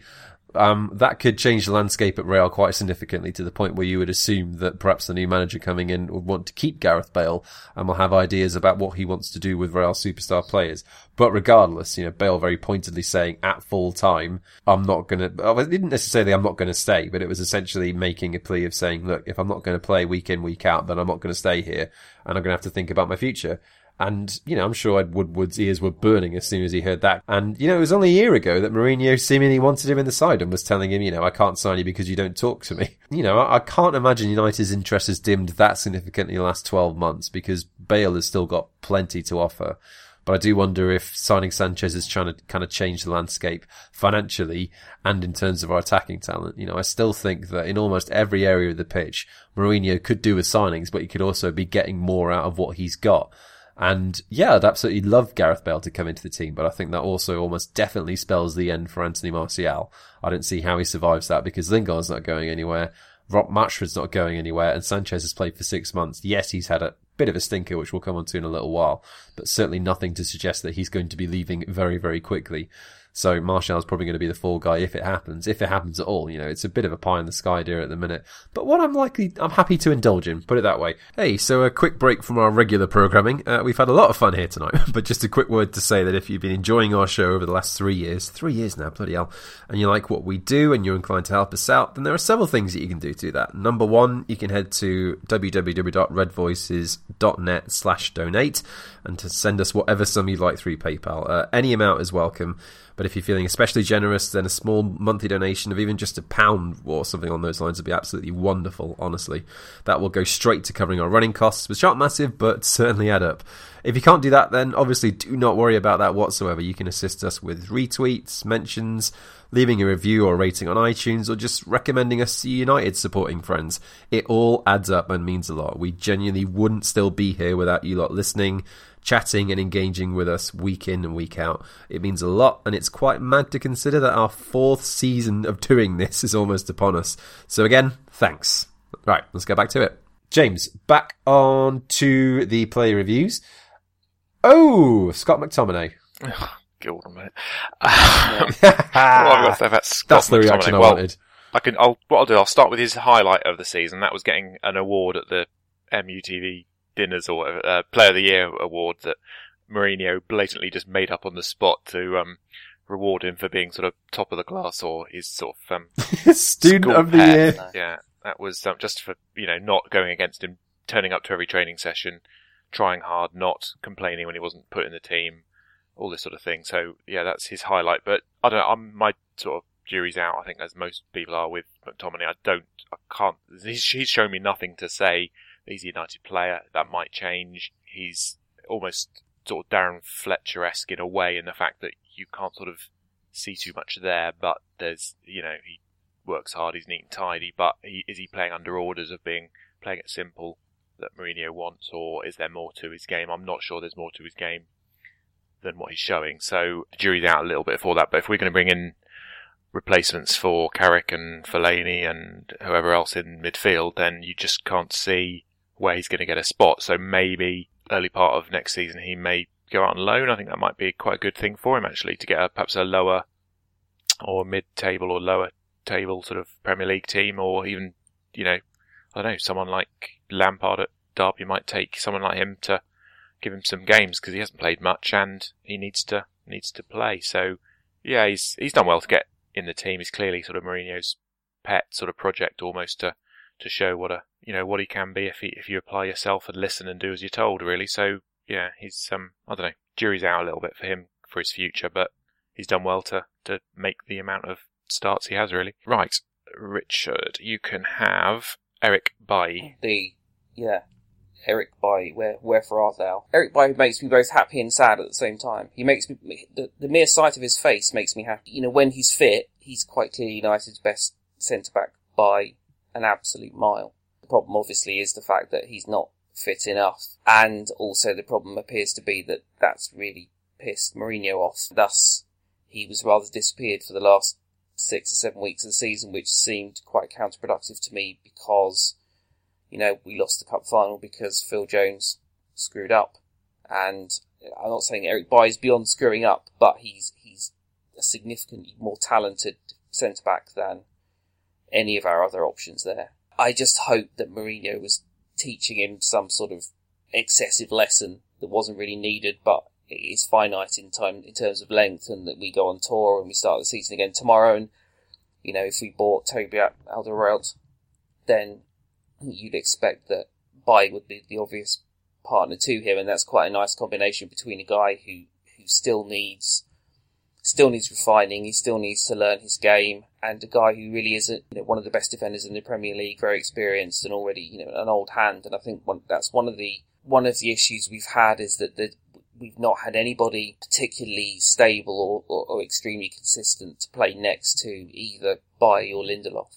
um, that could change the landscape at Real quite significantly to the point where you would assume that perhaps the new manager coming in would want to keep Gareth Bale and will have ideas about what he wants to do with Real superstar players. But regardless, you know, Bale very pointedly saying at full time, I'm not going to, it didn't necessarily I'm not going to stay, but it was essentially making a plea of saying, look, if I'm not going to play week in, week out, then I'm not going to stay here and I'm going to have to think about my future. And, you know, I'm sure Ed Woodward's ears were burning as soon as he heard that. And, you know, it was only a year ago that Mourinho seemingly wanted him in the side and was telling him, you know, I can't sign you because you don't talk to me. [LAUGHS] You know, I, I can't imagine United's interest has dimmed that significantly in the last 12 months because Bale has still got plenty to offer. But I do wonder if signing Sanchez is trying to kind of change the landscape financially and in terms of our attacking talent. You know, I still think that in almost every area of the pitch, Mourinho could do with signings, but he could also be getting more out of what he's got. And yeah, I'd absolutely love Gareth Bale to come into the team, but I think that also almost definitely spells the end for Anthony Martial. I don't see how he survives that because Lingard's not going anywhere. Rob Rashford's not going anywhere and Sanchez has played for six months. Yes, he's had a bit of a stinker, which we'll come on to in a little while, but certainly nothing to suggest that he's going to be leaving very, very quickly. So Martial's probably going to be the fall guy if it happens, if it happens at all. You know, it's a bit of a pie in the sky idea at the minute, but what I'm likely, I'm happy to indulge in. Put it that way. Hey, so a quick break from our regular programming. Uh, we've had a lot of fun here tonight, [LAUGHS] but just a quick word to say that if you've been enjoying our show over the last three years, three years now, bloody hell, and you like what we do and you're inclined to help us out, then there are several things that you can do to that. Number one, you can head to www.redvoices.net slash donate and to send us whatever sum you'd like through PayPal. Uh, any amount is welcome. But if you're feeling especially generous, then a small monthly donation of even just a pound or something on those lines would be absolutely wonderful, honestly. That will go straight to covering our running costs, which aren't massive, but [LAUGHS] certainly add up. If you can't do that, then obviously do not worry about that whatsoever. You can assist us with retweets, mentions, leaving a review or rating on iTunes, or just recommending us to United supporting friends. It all adds up and means a lot. We genuinely wouldn't still be here without you lot listening chatting and engaging with us week in and week out. It means a lot, and it's quite mad to consider that our fourth season of doing this is almost upon us. So, again, thanks. Right, let's go back to it. James, back on to the play reviews. Oh, Scott McTominay. [SIGHS] Gilda, mate. Um, [LAUGHS] what have got to say about Scott That's the reaction McTominay? I Well, wanted. I can. I'll, what I'll do, I'll start with his highlight of the season. That was getting an award at the MUTV dinners or whatever, uh, Player of the Year award that Mourinho blatantly just made up on the spot to um, reward him for being sort of top of the class or his sort of um, [LAUGHS] Student of the year. Yeah, that was um, just for you know not going against him, turning up to every training session, trying hard, not complaining when he wasn't put in the team, all this sort of thing. So yeah, that's his highlight. But I don't know. I'm my sort of jury's out. I think as most people are with McTominay. I don't. I can't. He's, he's shown me nothing to say. He's a United player. That might change. He's almost sort of Darren Fletcher esque in a way, in the fact that you can't sort of see too much there. But there's, you know, he works hard. He's neat and tidy. But he, is he playing under orders of being playing it simple that Mourinho wants, or is there more to his game? I'm not sure there's more to his game than what he's showing. So the jury's out a little bit for that. But if we're going to bring in replacements for Carrick and Fellaini and whoever else in midfield, then you just can't see where he's going to get a spot. So maybe early part of next season he may go out on loan. I think that might be quite a good thing for him actually to get a, perhaps a lower or mid-table or lower table sort of Premier League team, or even you know I don't know someone like Lampard at Derby might take someone like him to give him some games because he hasn't played much and he needs to needs to play. So yeah, he's he's done well to get in the team. He's clearly sort of Mourinho's pet sort of project almost to to show what a you know what he can be if he if you apply yourself and listen and do as you're told really. So yeah, he's um I don't know jury's out a little bit for him for his future, but he's done well to to make the amount of starts he has really. Right, Richard, you can have Eric Bailly. The yeah, Eric Bailly where wherefore art thou? Eric Bailly makes me both happy and sad at the same time. He makes me the, the mere sight of his face makes me happy. You know, when he's fit, he's quite clearly United's best centre back by an absolute mile. The problem obviously is the fact that he's not fit enough, and also the problem appears to be that that's really pissed Mourinho off. Thus, he was rather disappeared for the last six or seven weeks of the season, which seemed quite counterproductive to me because you know, we lost the cup final because Phil Jones screwed up. And I'm not saying Eric Bailly is beyond screwing up, but he's he's a significantly more talented centre back than any of our other options there. I just hope that Mourinho was teaching him some sort of excessive lesson that wasn't really needed, but it is finite in time in terms of length, and that we go on tour and we start the season again tomorrow. And you know, if we bought Toby Alderweireld, then you'd expect that Bailly would be the obvious partner to him, and that's quite a nice combination between a guy who, who still needs still needs refining, he still needs to learn his game, and a guy who really is a, you know, one of the best defenders in the Premier League, very experienced and already you know an old hand. And I think one, that's one of the one of the issues we've had is that the, we've not had anybody particularly stable or, or, or extremely consistent to play next to either Bailly or Lindelof.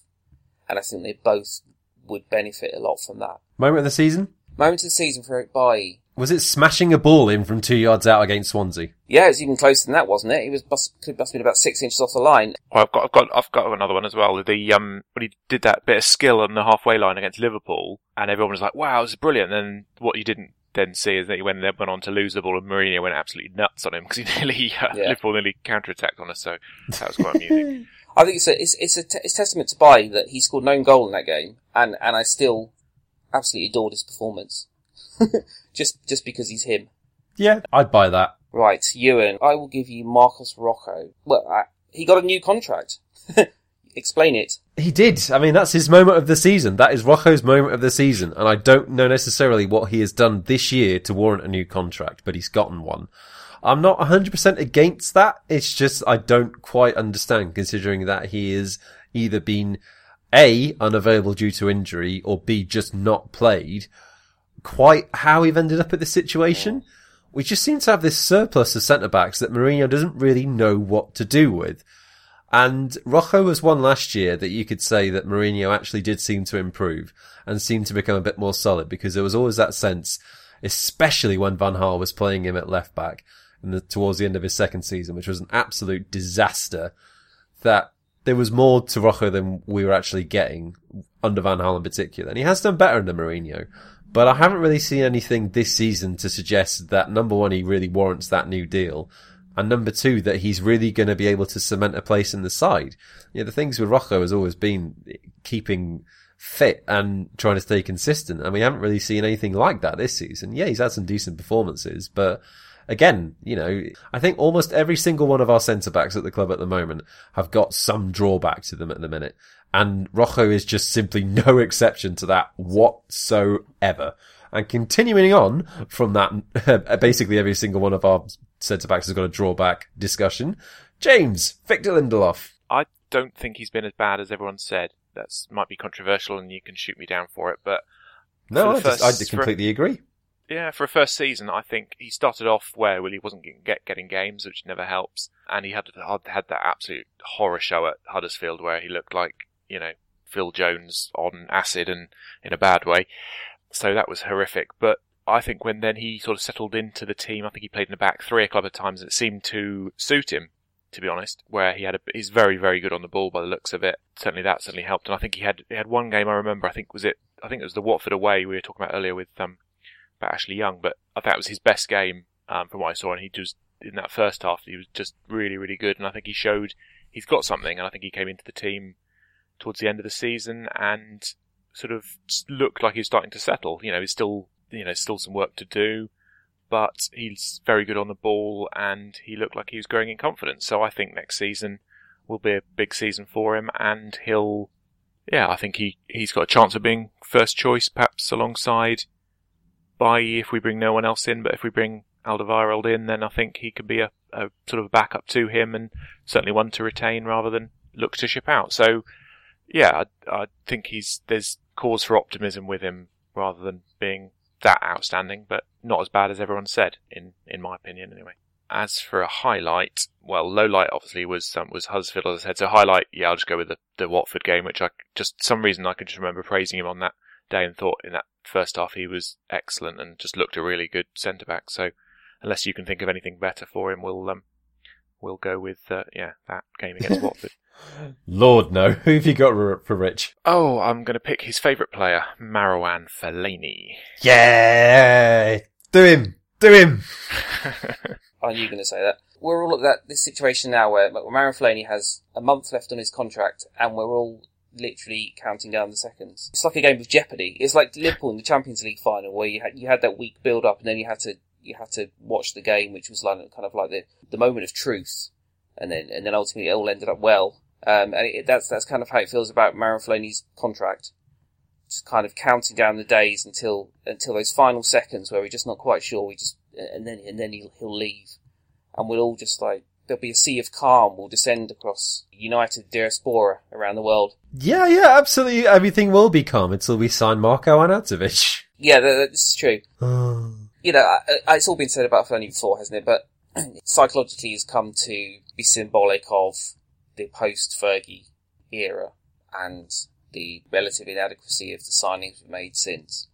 And I think they both would benefit a lot from that. Moment of the season? Moment of the season for Eric Bailly. Was it smashing a ball in from two yards out against Swansea? Yeah, it was even closer than that, wasn't it? He was must, could must been about six inches off the line. Oh, I've got, I've got, I've got another one as well. The um, when he did that bit of skill on the halfway line against Liverpool, and everyone was like, "Wow, this is brilliant." And then what you didn't then see is that he they went on to lose the ball and Mourinho went absolutely nuts on him because he [LAUGHS] nearly uh, Yeah. Liverpool nearly counter-attacked on us. So that was quite amusing. [LAUGHS] I think it's a it's it's a t- it's testament to Bailly that he scored no goal in that game, and and I still absolutely adored his performance. [LAUGHS] just just because he's him. Yeah, I'd buy that. Right, Ewan, I will give you Marcos Rojo. Well, uh, he got a new contract. [LAUGHS] Explain it. He did. I mean, that's his moment of the season. That is Rojo's moment of the season. And I don't know necessarily what he has done this year to warrant a new contract, but he's gotten one. I'm not 100% against that. It's just I don't quite understand considering that he is either been A, unavailable due to injury or B, just not played quite how we've ended up at this situation. We just seem to have this surplus of centre backs that Mourinho doesn't really know what to do with. And Rojo was one last year that you could say that Mourinho actually did seem to improve and seemed to become a bit more solid because there was always that sense, especially when Van Gaal was playing him at left back in the, towards the end of his second season, which was an absolute disaster, that there was more to Rojo than we were actually getting under Van Gaal in particular. And he has done better under Mourinho. But I haven't really seen anything this season to suggest that number one, he really warrants that new deal. And number two, that he's really going to be able to cement a place in the side. You know, the things with Rojo has always been keeping fit and trying to stay consistent. And we haven't really seen anything like that this season. Yeah, he's had some decent performances, but again, you know, I think almost every single one of our centre backs at the club at the moment have got some drawback to them at the minute. And Rojo is just simply [LAUGHS] no exception to that whatsoever. And continuing on from that, [LAUGHS] basically every single one of our centre backs has got a drawback discussion. James, Victor Lindelof. I don't think he's been as bad as everyone said. That might be controversial, and you can shoot me down for it. But No, I, the just, I first- completely agree. yeah, for a first season, I think he started off where well, he wasn't getting, get, getting games, which never helps, and he had had that absolute horror show at Huddersfield where he looked like you know Phil Jones on acid and in a bad way. So that was horrific. But I think when then he sort of settled into the team, I think he played in the back three a couple of times, it seemed to suit him. To be honest, where he had a, he's very very good on the ball by the looks of it. Certainly that certainly helped, and I think he had he had one game I remember. I think was it I think it was the Watford away we were talking about earlier with um about Ashley Young, but I think that was his best game um, from what I saw, and he just in that first half he was just really really good, and I think he showed he's got something, and I think he came into the team towards the end of the season and sort of looked like he was starting to settle. You know, he's still you know still some work to do, but he's very good on the ball, and he looked like he was growing in confidence. So I think next season will be a big season for him, and he'll yeah, I think he he's got a chance of being first choice, perhaps alongside Bailly if we bring no one else in, but if we bring Alderweireld in, then I think he could be a, a sort of a backup to him and certainly one to retain rather than look to ship out. So, yeah, I, I think he's there's cause for optimism with him rather than being that outstanding, but not as bad as everyone said, in in my opinion, anyway. As for a highlight, well, low light obviously was um, was Huddersfield, as I said. So highlight, yeah, I'll just go with the, the Watford game, which I just some reason I can just remember praising him on that day and thought in that first half he was excellent and just looked a really good centre back. So unless you can think of anything better for him, we'll um we'll go with uh, yeah that game against [LAUGHS] Watford. Lord, no. [LAUGHS] Who have you got for for Rich? Oh, I'm going to pick his favourite player, Marwan Fellaini. Yeah! Do him! Do him! [LAUGHS] Are you going to say that. We're all at that this situation now where Marouane Fellaini has a month left on his contract, and we're all literally counting down the seconds. It's like a game of Jeopardy. It's like Liverpool in the Champions League final, where you had you had that week build up, and then you had to you have to watch the game, which was like kind of like the the moment of truth, and then and then ultimately it all ended up well. Um, and it, that's that's kind of how it feels about Marouane Fellaini's contract. Just kind of counting down the days until until those final seconds where we're just not quite sure. We just and then and then he'll he'll leave, and we'll all just like there'll be a sea of calm will descend across United diaspora around the world. Yeah, yeah, absolutely. Everything will be calm until we sign Marko Arnautovic. Yeah, that, that's true. [SIGHS] You know, it's all been said about Fellaini before, hasn't it? But [CLEARS THROAT] psychologically, has come to be symbolic of the post-Fergie era and the relative inadequacy of the signings we've made since.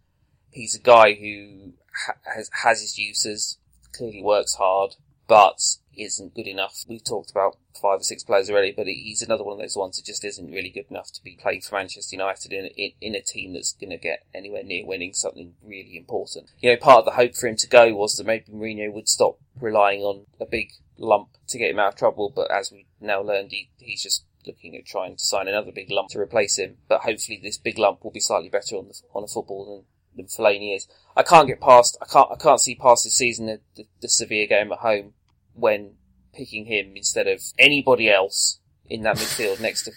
He's a guy who ha- has has his uses, clearly works hard, but isn't good enough. We've talked about five or six players already, but he's another one of those ones that just isn't really good enough to be playing for Manchester United in, in, in a team that's going to get anywhere near winning something really important. You know, part of the hope for him to go was that maybe Mourinho would stop relying on a big lump to get him out of trouble, but as we now learned, he, he's just looking at trying to sign another big lump to replace him. But hopefully, this big lump will be slightly better on the on a football than than Fellaini is. I can't get past. I can't. I can't see past this season the, the, the game at home when picking him instead of anybody else in that midfield next to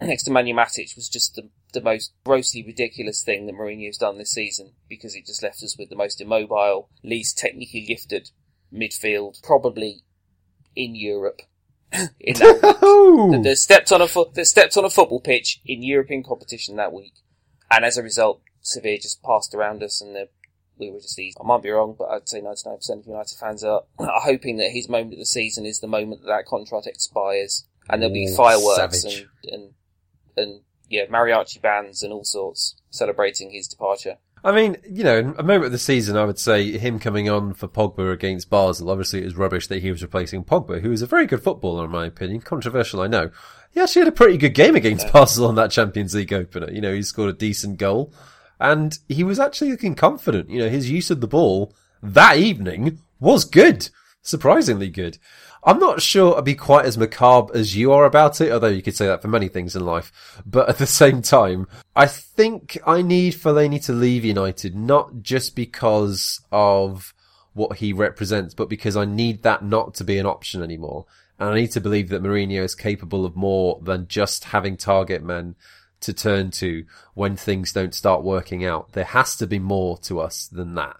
next to Nemanja Matic was just the the most grossly ridiculous thing that Mourinho's done this season because it just left us with the most immobile, least technically gifted midfield, probably in Europe. [COUGHS] in that, that, that stepped on a foot that stepped on a football pitch in European competition that week, and as a result, Sevilla just passed around us and we were just easy. I might be wrong, but I'd say 99% of United fans are, are hoping that his moment of the season is the moment that that contract expires and there'll be Ooh, fireworks and, and, and, yeah, mariachi bands and all sorts celebrating his departure. I mean, you know, a moment of the season, I would say him coming on for Pogba against Basel. Obviously, it was rubbish that he was replacing Pogba, who is a very good footballer, in my opinion. Controversial, I know. He actually had a pretty good game against. Basel on that Champions League opener. You know, he scored a decent goal. And he was actually looking confident. You know, his use of the ball that evening was good. Surprisingly good. I'm not sure I'd be quite as macabre as you are about it, although you could say that for many things in life. But at the [LAUGHS] same time, I think I need Fellaini to leave United, not just because of what he represents, but because I need that not to be an option anymore. And I need to believe that Mourinho is capable of more than just having target men to turn to when things don't start working out. There has to be more to us than that.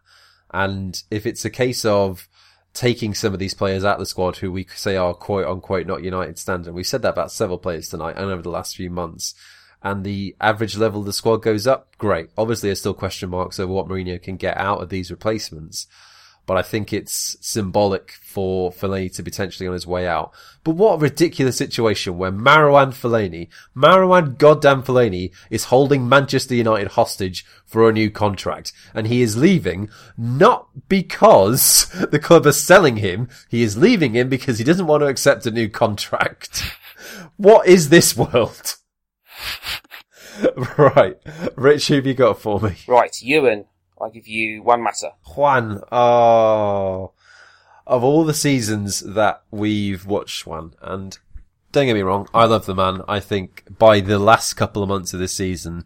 And if it's a case of taking some of these players out of the squad who we say are quote unquote not United standard, we've said that about several players tonight and over the last few months, and the average level of the squad goes up, great. Obviously there's still question marks over what Mourinho can get out of these replacements but I think it's symbolic for Fellaini to be potentially on his way out. But what a ridiculous situation where Marouane Fellaini, Marouane goddamn Fellaini is holding Manchester United hostage for a new contract. And he is leaving not because [LAUGHS] the club are selling him. He is leaving him because he doesn't want to accept a new contract. [LAUGHS] what is this world? [LAUGHS] right. Rich, who have you got for me? Right, Ewan. I give you Juan Mata. Juan, oh, of all the seasons that we've watched Juan, and don't get me wrong, I love the man. I think by the last couple of months of this season,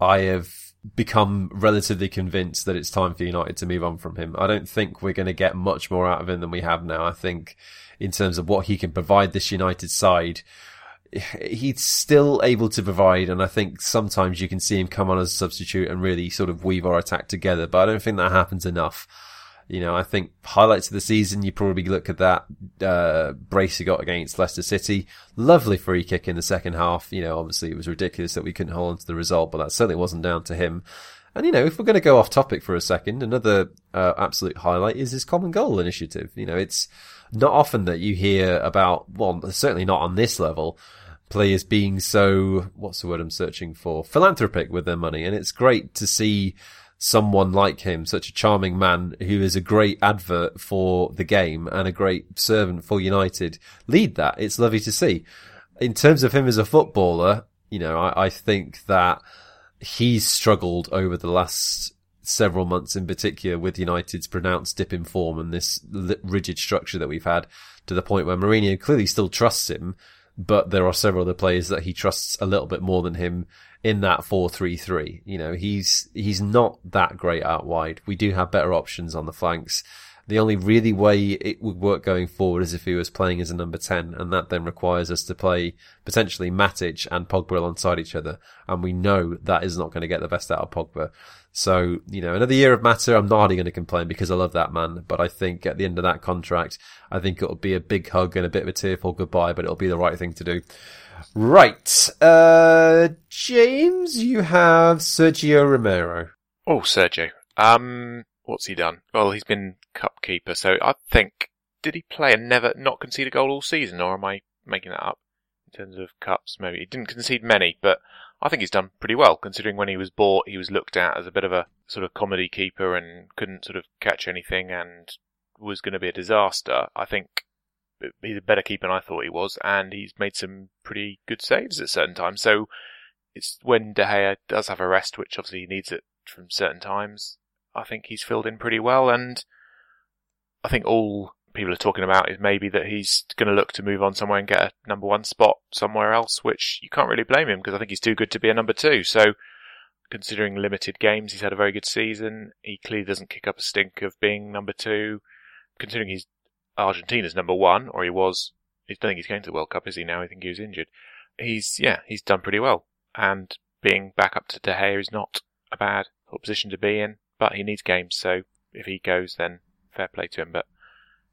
I have become relatively convinced that it's time for United to move on from him. I don't think we're going to get much more out of him than we have now. I think in terms of what he can provide this United side, he's still able to provide, and I think sometimes you can see him come on as a substitute and really sort of weave our attack together. But I don't think that happens enough. You know, I think highlights of the season, you probably look at that uh, brace he got against Leicester City. Lovely free kick in the second half. You know, obviously it was ridiculous that we couldn't hold on to the result, but that certainly wasn't down to him. And you know, if we're going to go off topic for a second, another uh, absolute highlight is his common goal initiative. You know, it's not often that you hear about, well, certainly not on this level, players being so, what's the word I'm searching for? Philanthropic with their money. And it's great to see someone like him, such a charming man who is a great advert for the game and a great servant for United, lead that. It's lovely to see. In terms of him as a footballer, you know, I, I think that he's struggled over the last several months in particular with United's pronounced dip in form and this rigid structure that we've had to the point where Mourinho clearly still trusts him, but there are several other players that he trusts a little bit more than him in that 4-3-3. You know, he's, he's not that great out wide. We do have better options on the flanks. The only really way it would work going forward is if he was playing as a number 10, and that then requires us to play potentially Matic and Pogba alongside each other, and we know that is not going to get the best out of Pogba. So, you know, another year of Mata, I'm not hardly going to complain because I love that man, but I think at the end of that contract, I think it'll be a big hug and a bit of a tearful goodbye, but it'll be the right thing to do. Right. Uh, James, you have Sergio Romero. Oh, Sergio. Um, what's he done? Well, he's been cup keeper, so I think did he play and never not concede a goal all season, or am I making that up in terms of cups? Maybe he didn't concede many, but I think he's done pretty well considering when he was bought, he was looked at as a bit of a sort of comedy keeper and couldn't sort of catch anything and was going to be a disaster. I think he's a better keeper than I thought he was, and he's made some pretty good saves at certain times. So it's when De Gea does have a rest, which obviously he needs it from certain times. I think he's filled in pretty well, and I think all people are talking about is maybe that he's going to look to move on somewhere and get a number one spot somewhere else, which you can't really blame him because I think he's too good to be a number two. So, considering limited games, he's had a very good season. He clearly doesn't kick up a stink of being number two. Considering he's Argentina's number one, or he was, I don't think he's going to the World Cup, is he now? I think he was injured. He's, yeah, he's done pretty well. And being back up to De Gea is not a bad position to be in, but he needs games, so if he goes, then fair play to him. But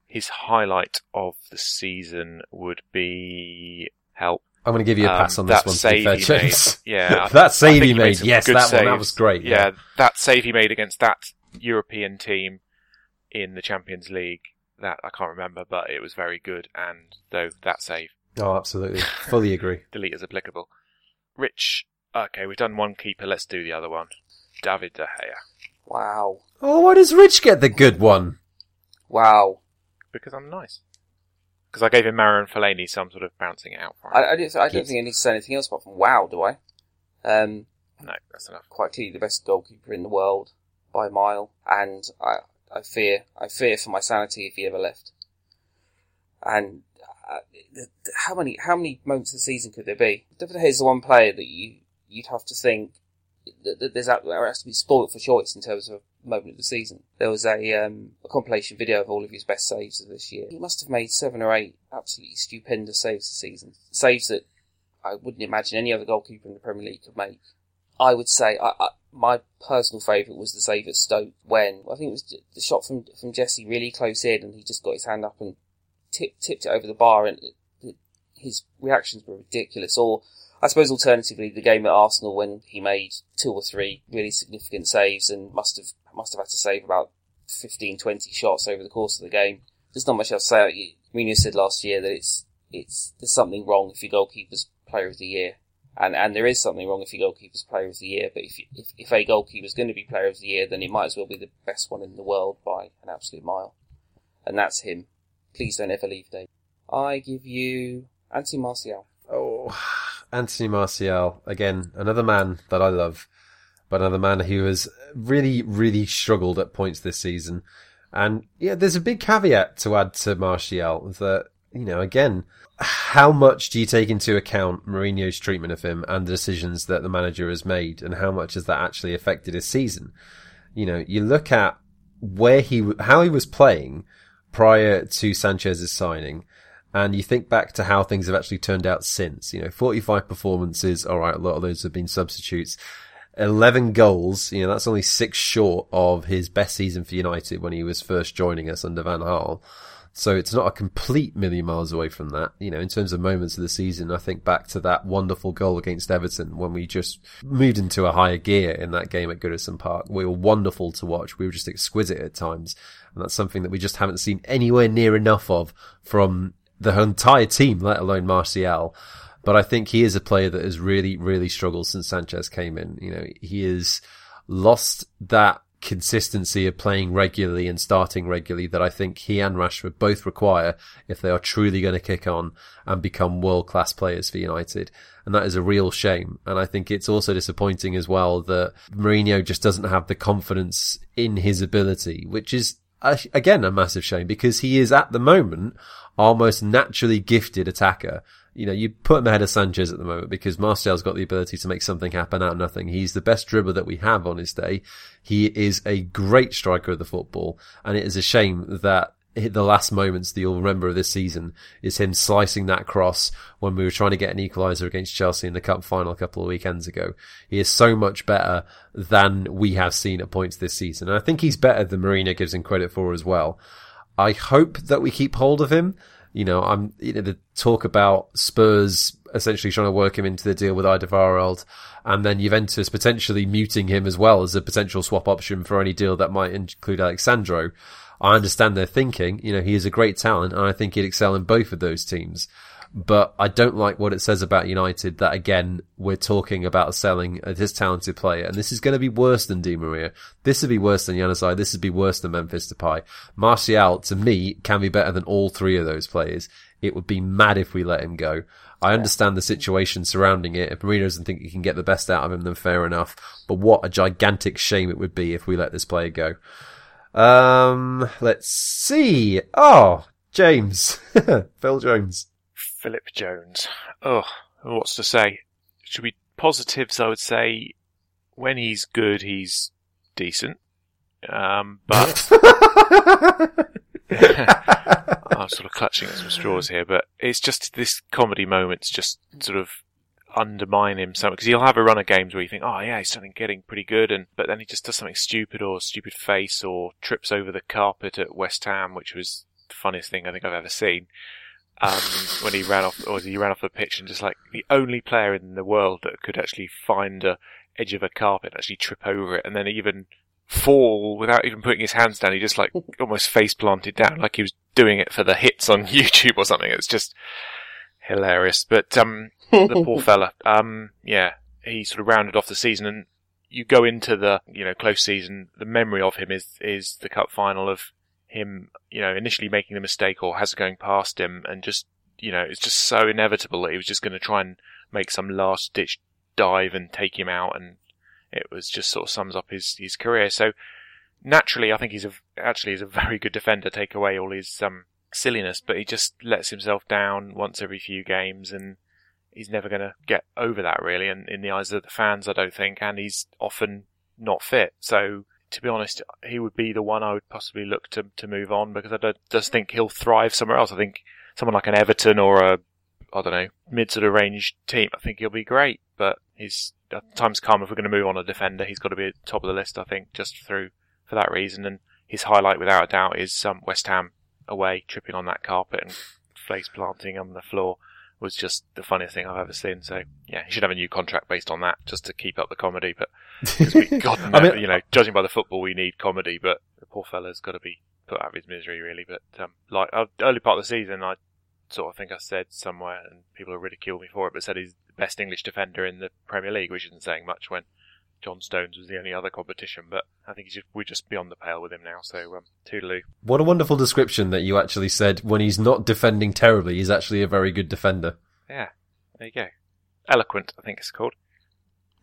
his highlight of the season would be help. I'm going to give you a pass um, on this one. Save fair, he James. made, [LAUGHS] yeah, [LAUGHS] that save he made, yes, that saves. one, that was great. Yeah. Yeah, that save he made against that European team in the Champions League. That I can't remember, but it was very good. And though that save, oh, absolutely, fully agree. [LAUGHS] delete as applicable. Rich, okay, we've done one keeper. Let's do the other one. David De Gea. Wow. Oh, why does Rich get the good one? Wow. Because I'm nice. Because I gave him Marouane Fellaini, so I'm sort of bouncing it out for him. I, I, don't, I don't think I need to say anything else apart from wow, do I? Um, no, that's enough. quite clearly the best goalkeeper in the world by a mile, and I, I fear, I fear for my sanity if he ever left. And uh, how many, how many moments of the season could there be? David Gea is the one player that you, you'd have to think that, that there's out, there has to be spoilt for choice in terms of moment of the season. There was a, um, a compilation video of all of his best saves of this year. He must have made seven or eight absolutely stupendous saves this season. Saves that I wouldn't imagine any other goalkeeper in the Premier League could make. I would say I, I, my personal favourite was the save at Stoke when I think it was the shot from from Jesse really close in and he just got his hand up and tip, tipped it over the bar and his reactions were ridiculous. Or I suppose alternatively the game at Arsenal when he made two or three really significant saves and must have must have had to save about 15, 20 shots over the course of the game. There's not much else to say. Mourinho said last year that it's it's there's something wrong if your goalkeeper's player of the year. And and there is something wrong if your goalkeeper's player of the year, but if you, if, if a goalkeeper's going to be player of the year, then it might as well be the best one in the world by an absolute mile. And that's him. Please don't ever leave, Dave. I give you Anthony Martial. [SIGHS] Anthony Martial again, another man that I love, but another man who has really, really struggled at points this season. And yeah, there's a big caveat to add to Martial that you know again, how much do you take into account Mourinho's treatment of him and the decisions that the manager has made, and how much has that actually affected his season? You know, you look at where he, how he was playing prior to Sanchez's signing, and you think back to how things have actually turned out since. You know, 45 performances, alright, a lot of those have been substitutes. 11 goals, you know, that's only six short of his best season for United when he was first joining us under Van Gaal. So it's not a complete million miles away from that. You know, in terms of moments of the season, I think back to that wonderful goal against Everton when we just moved into a higher gear in that game at Goodison Park. We were wonderful to watch. We were just exquisite at times. And that's something that we just haven't seen anywhere near enough of from the entire team, let alone Martial. But I think he is a player that has really, really struggled since Sanchez came in. You know, he has lost that consistency of playing regularly and starting regularly that I think he and Rashford both require if they are truly going to kick on and become world class players for United. And that is a real shame. And I think it's also disappointing as well that Mourinho just doesn't have the confidence in his ability, which is uh, again a massive shame because he is at the moment our most naturally gifted attacker. You know, you put him ahead of Sanchez at the moment because Martial's got the ability to make something happen out of nothing. He's the best dribbler that we have on his day. He is a great striker of the football and it is a shame that the last moments that you'll remember of this season is him slicing that cross when we were trying to get an equaliser against Chelsea in the cup final a couple of weekends ago. He is so much better than we have seen at points this season. And I think he's better than Mourinho gives him credit for as well. I hope that we keep hold of him. You know, I'm, you know, the talk about Spurs essentially trying to work him into the deal with Alderweireld and then Juventus potentially muting him as well as a potential swap option for any deal that might include Alex Sandro. I understand their thinking. You know, he is a great talent and I think he'd excel in both of those teams. But I don't like what it says about United that again, we're talking about selling this talented player and this is going to be worse than Di Maria. This would be worse than Januzaj. This would be worse than Memphis Depay. Martial, to me, can be better than all three of those players. It would be mad if we let him go. I understand the situation surrounding it. If Mourinho doesn't think he can get the best out of him, then fair enough. But what a gigantic shame it would be if we let this player go. Um, let's see. Oh, James. [LAUGHS] Phil Jones. Philip Jones. Oh, what's to say? Should be positives, I would say. When he's good, he's decent. Um, but [LAUGHS] I'm sort of clutching at some straws here, but it's just this comedy moments just sort of undermine him so because he'll have a run of games where you think, oh yeah, he's something getting pretty good, and but then he just does something stupid or stupid face or trips over the carpet at West Ham, which was the funniest thing I think I've ever seen. Um, when he ran off, or he ran off the pitch and just like the only player in the world that could actually find a edge of a carpet, actually trip over it, and then even fall without even putting his hands down. He just like [LAUGHS] almost face planted down, like he was doing it for the hits on [LAUGHS] YouTube or something. It's just hilarious. But um, the poor [LAUGHS] fella, um, yeah, he sort of rounded off the season, and you go into the you know close season. The memory of him is is the cup final of him, you know, initially making the mistake or has going past him, and just you know, it's just so inevitable that he was just going to try and make some last ditch dive and take him out and it was just sort of sums up his, his career. So naturally, I think he's a, actually is a [LAUGHS] very good defender. Take away all his um, silliness, but he just lets himself down once every few games, and he's never going to get over that really. And in the eyes of the fans, I don't think, and he's often not fit. So to be honest, he would be the one I would possibly look to to move on because I just think he'll thrive somewhere else. I think someone like an Everton or a I don't know mid sort of range team, I think he'll be great. But he's time's come if we're going to move on a defender, he's got to be at the top of the list. I think just through for that reason. And his highlight, without a doubt, is um, West Ham away, tripping on that carpet and face planting on the floor was just the funniest thing I've ever seen. So yeah, he should have a new contract based on that just to keep up the comedy. But [LAUGHS] we, God, I mean, you know, judging by the football, we need comedy. But the poor fella's got to be put out of his misery, really. But um, like uh, early part of the season, I sort of think I said somewhere, and people have ridiculed me for it, but said he's the best English defender in the Premier League, which isn't saying much when John Stones was the only other competition. But I think just, we're just beyond the pale with him now. So um, toodaloo. What a wonderful description that you actually said. When he's not defending terribly, he's actually a very good defender. Yeah, there you go. Eloquent, I think it's called.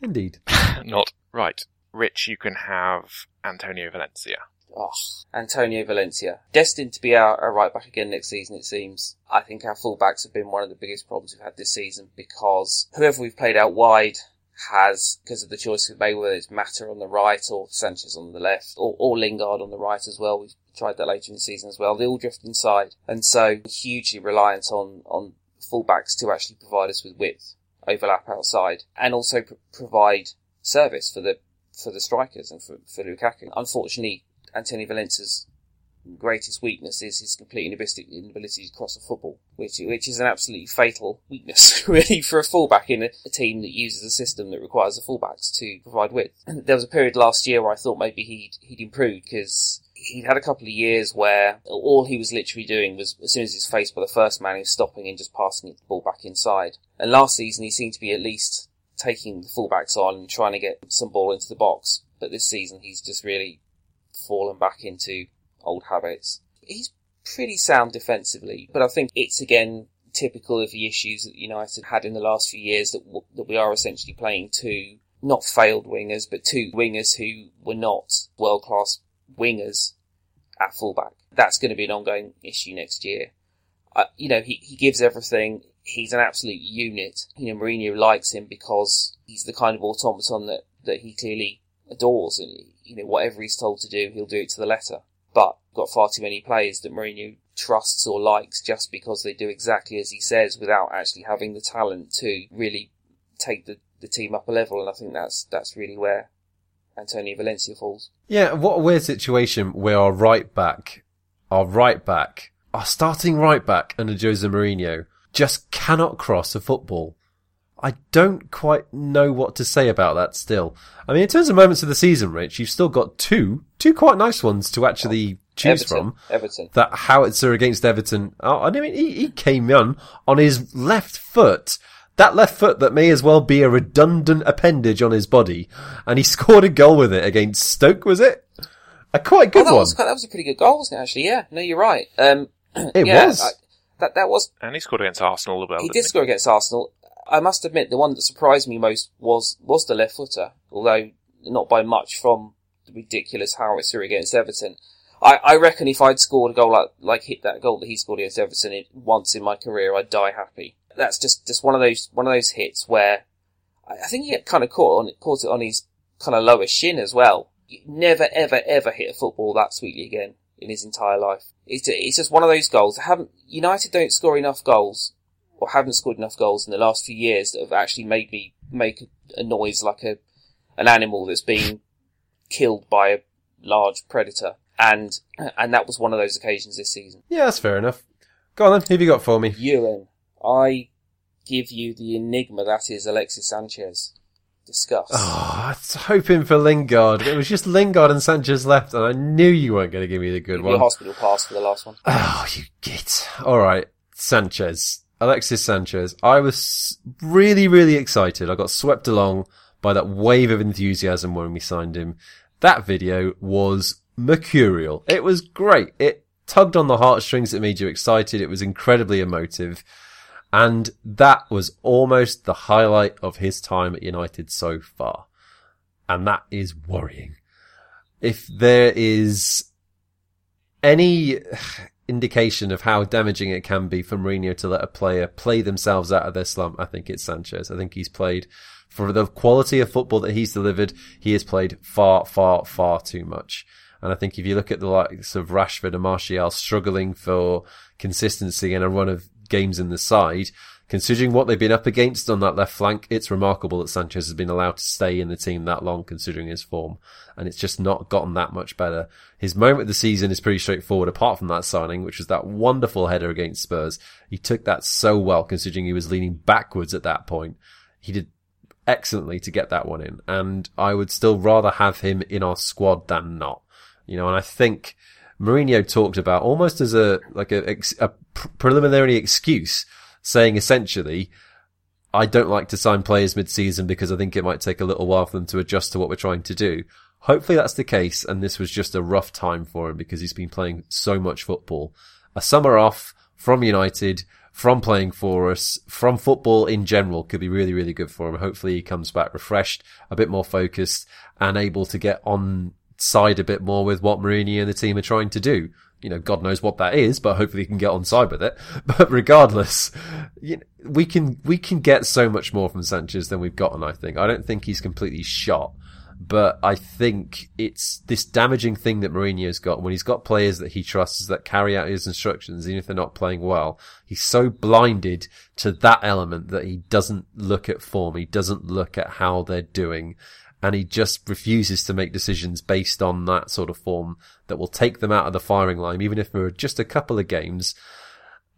Indeed. [LAUGHS] [LAUGHS] not right. Rich, you can have Antonio Valencia. Oh, Antonio Valencia. Destined to be our, our right back again next season, it seems. I think our fullbacks have been one of the biggest problems we've had this season because whoever we've played out wide has, because of the choice we've made, whether it's Mata on the right or Sanchez on the left or, or Lingard on the right as well. We've tried that later in the season as well. They all drift inside. And so hugely reliant on, on fullbacks to actually provide us with width, overlap outside, and also pr- provide service for the for the strikers and for, for Lukaku. Unfortunately, Antonio Valencia's greatest weakness is his complete inability to cross a football, which which is an absolutely fatal weakness, [LAUGHS] really, for a fullback in a, a, team that uses a system that requires the fullbacks to provide width. [CLEARS THROAT] there was a period last year where I thought maybe he'd he'd improved because he'd had a couple of years where all he was literally doing was as soon as he's faced by the first man, he was stopping and just passing the ball back inside. And last season, he seemed to be at least taking the fullbacks on and trying to get some ball into the box. But this season, he's just really fallen back into old habits. He's pretty sound defensively, but I think it's again typical of the issues that United had in the last few years that w- that we are essentially playing two not failed wingers, but two wingers who were not world class wingers at fullback. That's going to be an ongoing issue next year. Uh, you know, he, he gives everything. He's an absolute unit. You know, Mourinho likes him because he's the kind of automaton that, that he clearly adores. And, you know, whatever he's told to do, he'll do it to the letter. But got far too many players that Mourinho trusts or likes just because they do exactly as he says without actually having the talent to really take the, the team up a level. And I think that's, that's really where Antonio Valencia falls. Yeah, what a weird situation where our right back, our right back, our starting right back under Jose Mourinho just cannot cross a football. I don't quite know what to say about that still. I mean, in terms of moments of the season, Rich, you've still got two, two quite nice ones to actually choose Everton. from. Everton. That howitzer against Everton. Oh, I mean, he, he came on on his left foot. That left foot that may as well be a redundant appendage on his body, and he [LAUGHS] scored a goal with it against Stoke. Was it a quite Oh, good that one? was quite, that was a pretty good goal, wasn't it? Actually, yeah. No, you're right. Um, [CLEARS THROAT] It yeah, was. I, that that was. And he scored against Arsenal as well. He didn't did score against Arsenal. I must admit, the one that surprised me most was was the left footer, although not by much from the ridiculous howitzer against Everton. I, I reckon if I'd scored a goal like like hit that goal that he scored against Everton in, once in my career, I'd die happy. That's just just one of those one of those hits where I, I think he kind of caught on it caught it on his kind of lower shin as well. You never ever ever hit a football that sweetly again in his entire life. It's it's just one of those goals. Haven't United don't score enough goals or haven't scored enough goals in the last few years that have actually made me make a, noise like a an animal that's being killed by a large predator. And and that was one of those occasions this season. yeah, that's fair enough. Go on then. Who have you got for me? Ewan, I give you the enigma that is Alexis Sanchez. Discuss. Oh, I was hoping for Lingard. It was just Lingard and Sanchez left, and I knew you weren't going to give me the good one. hospital pass for the last one. Oh, you git. All right, Sanchez, Alexis Sanchez. I was really, really excited. I got swept along by that wave of enthusiasm when we signed him. That video was mercurial. It was great. It tugged on the heartstrings. It made you excited. It was incredibly emotive. And that was almost the highlight of his time at United so far. And that is worrying. If there is any indication of how damaging it can be for Mourinho to let a player play themselves out of their slump, I think it's Sanchez. I think he's played for the quality of football that he's delivered. He has played far, far, far too much. And I think if you look at the likes of Rashford and Martial struggling for consistency and a run of games in the side, considering what they've been up against on that left flank, it's remarkable that Sanchez has been allowed to stay in the team that long considering his form. And it's just not gotten that much better. His moment of the season is pretty straightforward apart from that signing, which was that wonderful header against Spurs. He took that so well considering he was leaning backwards at that point. He did excellently to get that one in. And I would still rather have him in our squad than not. You know, and I think Mourinho talked about almost as a, like a, a pr- preliminary excuse saying essentially, I don't like to sign players mid-season because I think it might take a little while for them to adjust to what we're trying to do. Hopefully that's the case and this was just a rough time for him because he's been playing so much football. A summer off from United, from playing for us, from football in general could be really, really good for him. Hopefully he comes back refreshed, a bit more focused and able to get on side a bit more with what Mourinho and the team are trying to do. You know, God knows what that is, but hopefully he can get on side with it. [LAUGHS] But regardless, you know, we can, we can get so much more from Sanchez than we've gotten, I think. I don't think he's completely shot, but I think it's this damaging thing that Mourinho's got when he's got players that he trusts that carry out his instructions, even if they're not playing well. He's so blinded to that element that he doesn't look at form. He doesn't look at how they're doing and he just refuses to make decisions based on that sort of form that will take them out of the firing line, even if there are just a couple of games,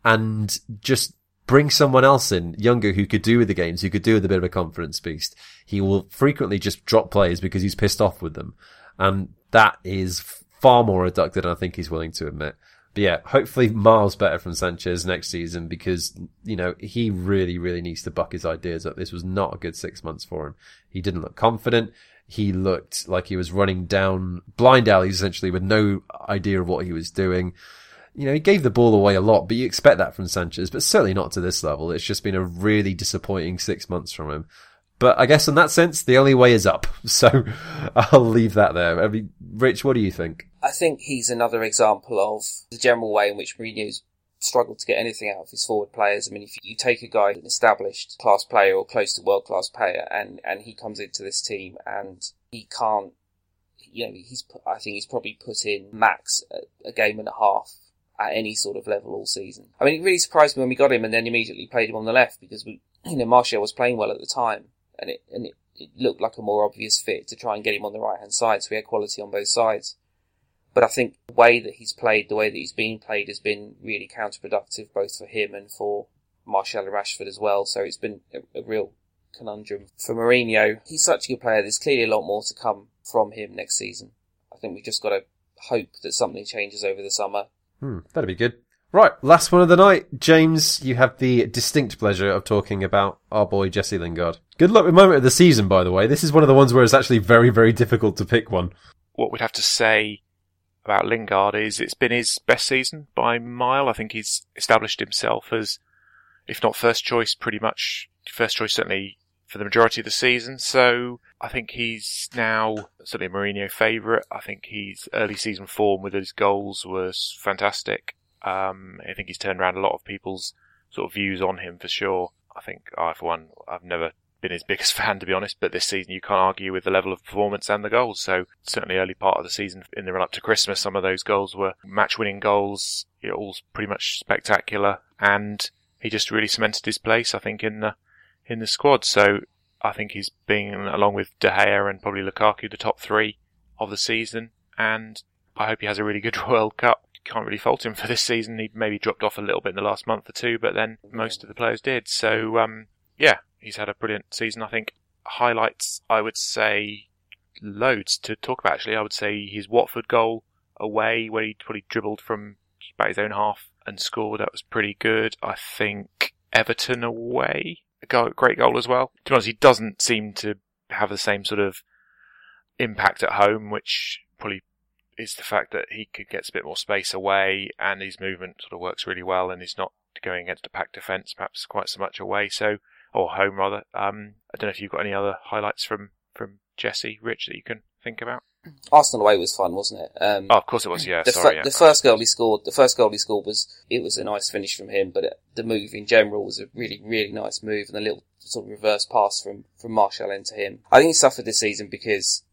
and just bring someone else in, younger, who could do with the games, who could do with a bit of a confidence beast. He will frequently just drop players because he's pissed off with them, and that is far more reductive than I think he's willing to admit. But yeah, hopefully miles better from Sanchez next season because, you know, he really, really needs to buck his ideas up. This was not a good six months for him. He didn't look confident. He looked like he was running down blind alleys essentially with no idea of what he was doing. You know, he gave the ball away a lot, but you expect that from Sanchez, but certainly not to this level. It's just been a really disappointing six months from him. But I guess in that sense, the only way is up. [LAUGHS] So I'll leave that there. I mean, Rich, what do you think? I think he's another example of the general way in which Mourinho's struggled to get anything out of his forward players. I mean, if you take a guy, an established class player or close to world class player, and, and he comes into this team and he can't, you know, he's, I think he's probably put in max a, a game and a half at any sort of level all season. I mean, it really surprised me when we got him and then immediately played him on the left because we, you know, Martial was playing well at the time and it, and it, it looked like a more obvious fit to try and get him on the right hand side. So we had quality on both sides. But I think the way that he's played, the way that he's been played has been really counterproductive both for him and for Martial and Rashford as well. So it's been a, a real conundrum for Mourinho. He's such a good player. There's clearly a lot more to come from him next season. I think we've just got to hope that something changes over the summer. Hmm, that'd be good. Right, last one of the night. James, you have the distinct pleasure of talking about our boy Jesse Lingard. Good luck with the moment of the season, by the way. This is one of the ones where it's actually very, very difficult to pick one. What we'd have to say about Lingard is it's been his best season by mile. I think he's established himself as, if not first choice, pretty much first choice certainly for the majority of the season. So I think he's now certainly a Mourinho favourite. I think his early season form with his goals was fantastic. Um, I think he's turned around a lot of people's sort of views on him for sure. I think I, for one, I've never been his biggest [LAUGHS] fan to be honest, but this season you can't argue with the level of performance and the goals. So certainly early part of the season in the run up to Christmas, some of those goals were match winning goals. Know, all pretty much spectacular, and he just really cemented his place. I think in the in the squad. So I think he's been along with De Gea and probably Lukaku the top three of the season, and I hope he has a really good [LAUGHS] World Cup can't really fault him for this season. He maybe dropped off a little bit in the last month or two, but then most of the players did. So, um, yeah, he's had a brilliant season. I think highlights, I would say, loads to talk about. Actually, I would say his Watford goal away, where he probably dribbled from about his own half and scored. That was pretty good. I think Everton away, a great goal as well. To be honest, he doesn't seem to have the same sort of impact at home, which probably is the fact that he could get a bit more space away and his movement sort of works really well and he's not going against a packed defence perhaps quite so much away so or home rather. Um, I don't know if you've got any other highlights from from Jesse Rich that you can think about. Arsenal away was fun, wasn't it? Um, oh, of course it was. Yeah, the, sorry. Fir- yeah. the first goal he scored, the first goal he scored was it was a nice finish from him, but it, the move in general was a really really nice move and a little sort of reverse pass from from Martial into him. I think he suffered this season because,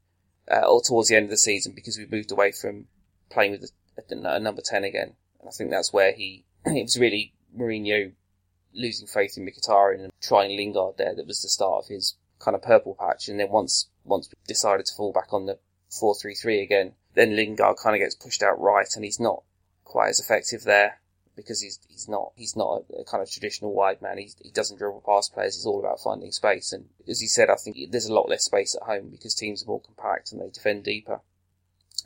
uh, or towards the end of the season because we moved away from playing with a, a, number 10 again. And I think that's where he, [CLEARS THROAT] it was really Mourinho losing faith in Mkhitaryan and trying Lingard there that was the start of his kind of purple patch. And then once, once we decided to fall back on the 4-3-3 again, then Lingard kind of gets pushed out right and he's not quite as effective there because he's he's not he's not a, a kind of traditional wide man. He's, he doesn't dribble past players. It's all about finding space. And as he said, I think there's a lot less space at home because teams are more compact and they defend deeper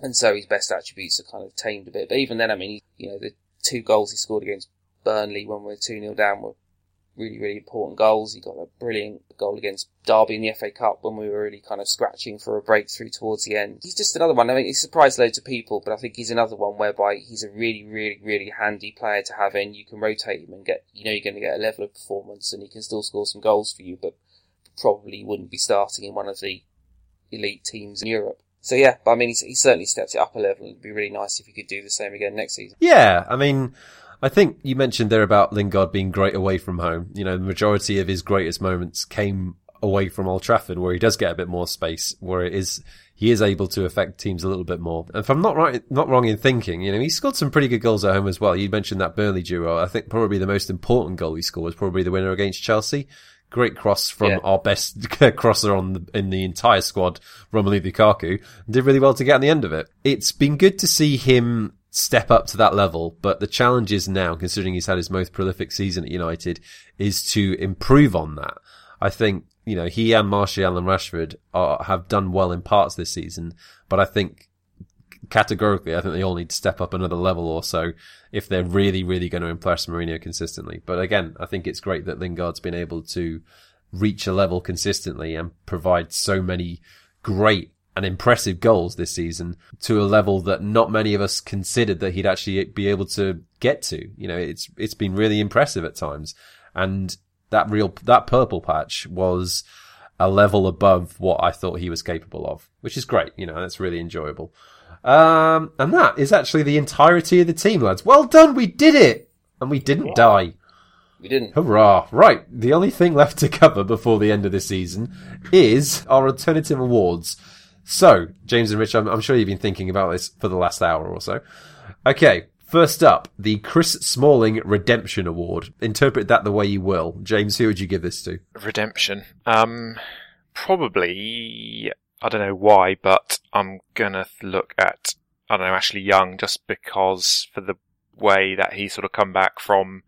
and so his best attributes are kind of tamed a bit. But even then, I mean, you know, the two goals he scored against Burnley when we were 2 0 down were really, really important goals. He got a brilliant goal against Derby in the FA Cup when we were really kind of scratching for a breakthrough towards the end. He's just another one. I mean, he surprised loads of people, but I think he's another one whereby he's a really, really, really handy player to have in. You can rotate him and get, you know, you're going to get a level of performance and he can still score some goals for you, but probably wouldn't be starting in one of the elite teams in Europe. So yeah, but I mean, he certainly stepped it up a level. It'd be really nice if he could do the same again next season. Yeah, I mean, I think you mentioned there about Lingard being great away from home. You know, the majority of his greatest moments came away from Old Trafford, where he does get a bit more space, where it is he is able to affect teams a little bit more. And if I'm not right, not wrong in thinking, you know, he scored some pretty good goals at home as well. You mentioned that Burnley duo. I think probably the most important goal he scored was probably the winner against Chelsea. Great cross from yeah. our best [LAUGHS] crosser on the, in the entire squad, Romelu Lukaku. Did really well to get on the end of it. It's been good to see him step up to that level, but the challenge is now, considering he's had his most prolific season at United, is to improve on that. I think, you know, he and Martial and Rashford are, have done well in parts this season, but I think categorically, I think they all need to step up another level or so if they're really, really going to impress Mourinho consistently. But again, I think it's great that Lingard's been able to reach a level consistently and provide so many great and impressive goals this season to a level that not many of us considered that he'd actually be able to get to. You know, it's, it's been really impressive at times. And that real, that purple patch was a level above what I thought he was capable of, which is great. You know, that's really enjoyable. Um, and that is actually the entirety of the team, lads. Well done, we did it! And we didn't yeah. die. We didn't. Hurrah! Right, the only thing left to cover before the end of the season is our alternative awards. So, James and Rich, I'm, I'm sure you've been thinking about this for the last hour or so. Okay, First up, the Chris Smalling Redemption Award. Interpret that the way you will. James, who would you give this to? Redemption. Um, probably I don't know why, but I'm gonna look at I don't know Ashley Young just because for the way that he sort of come back from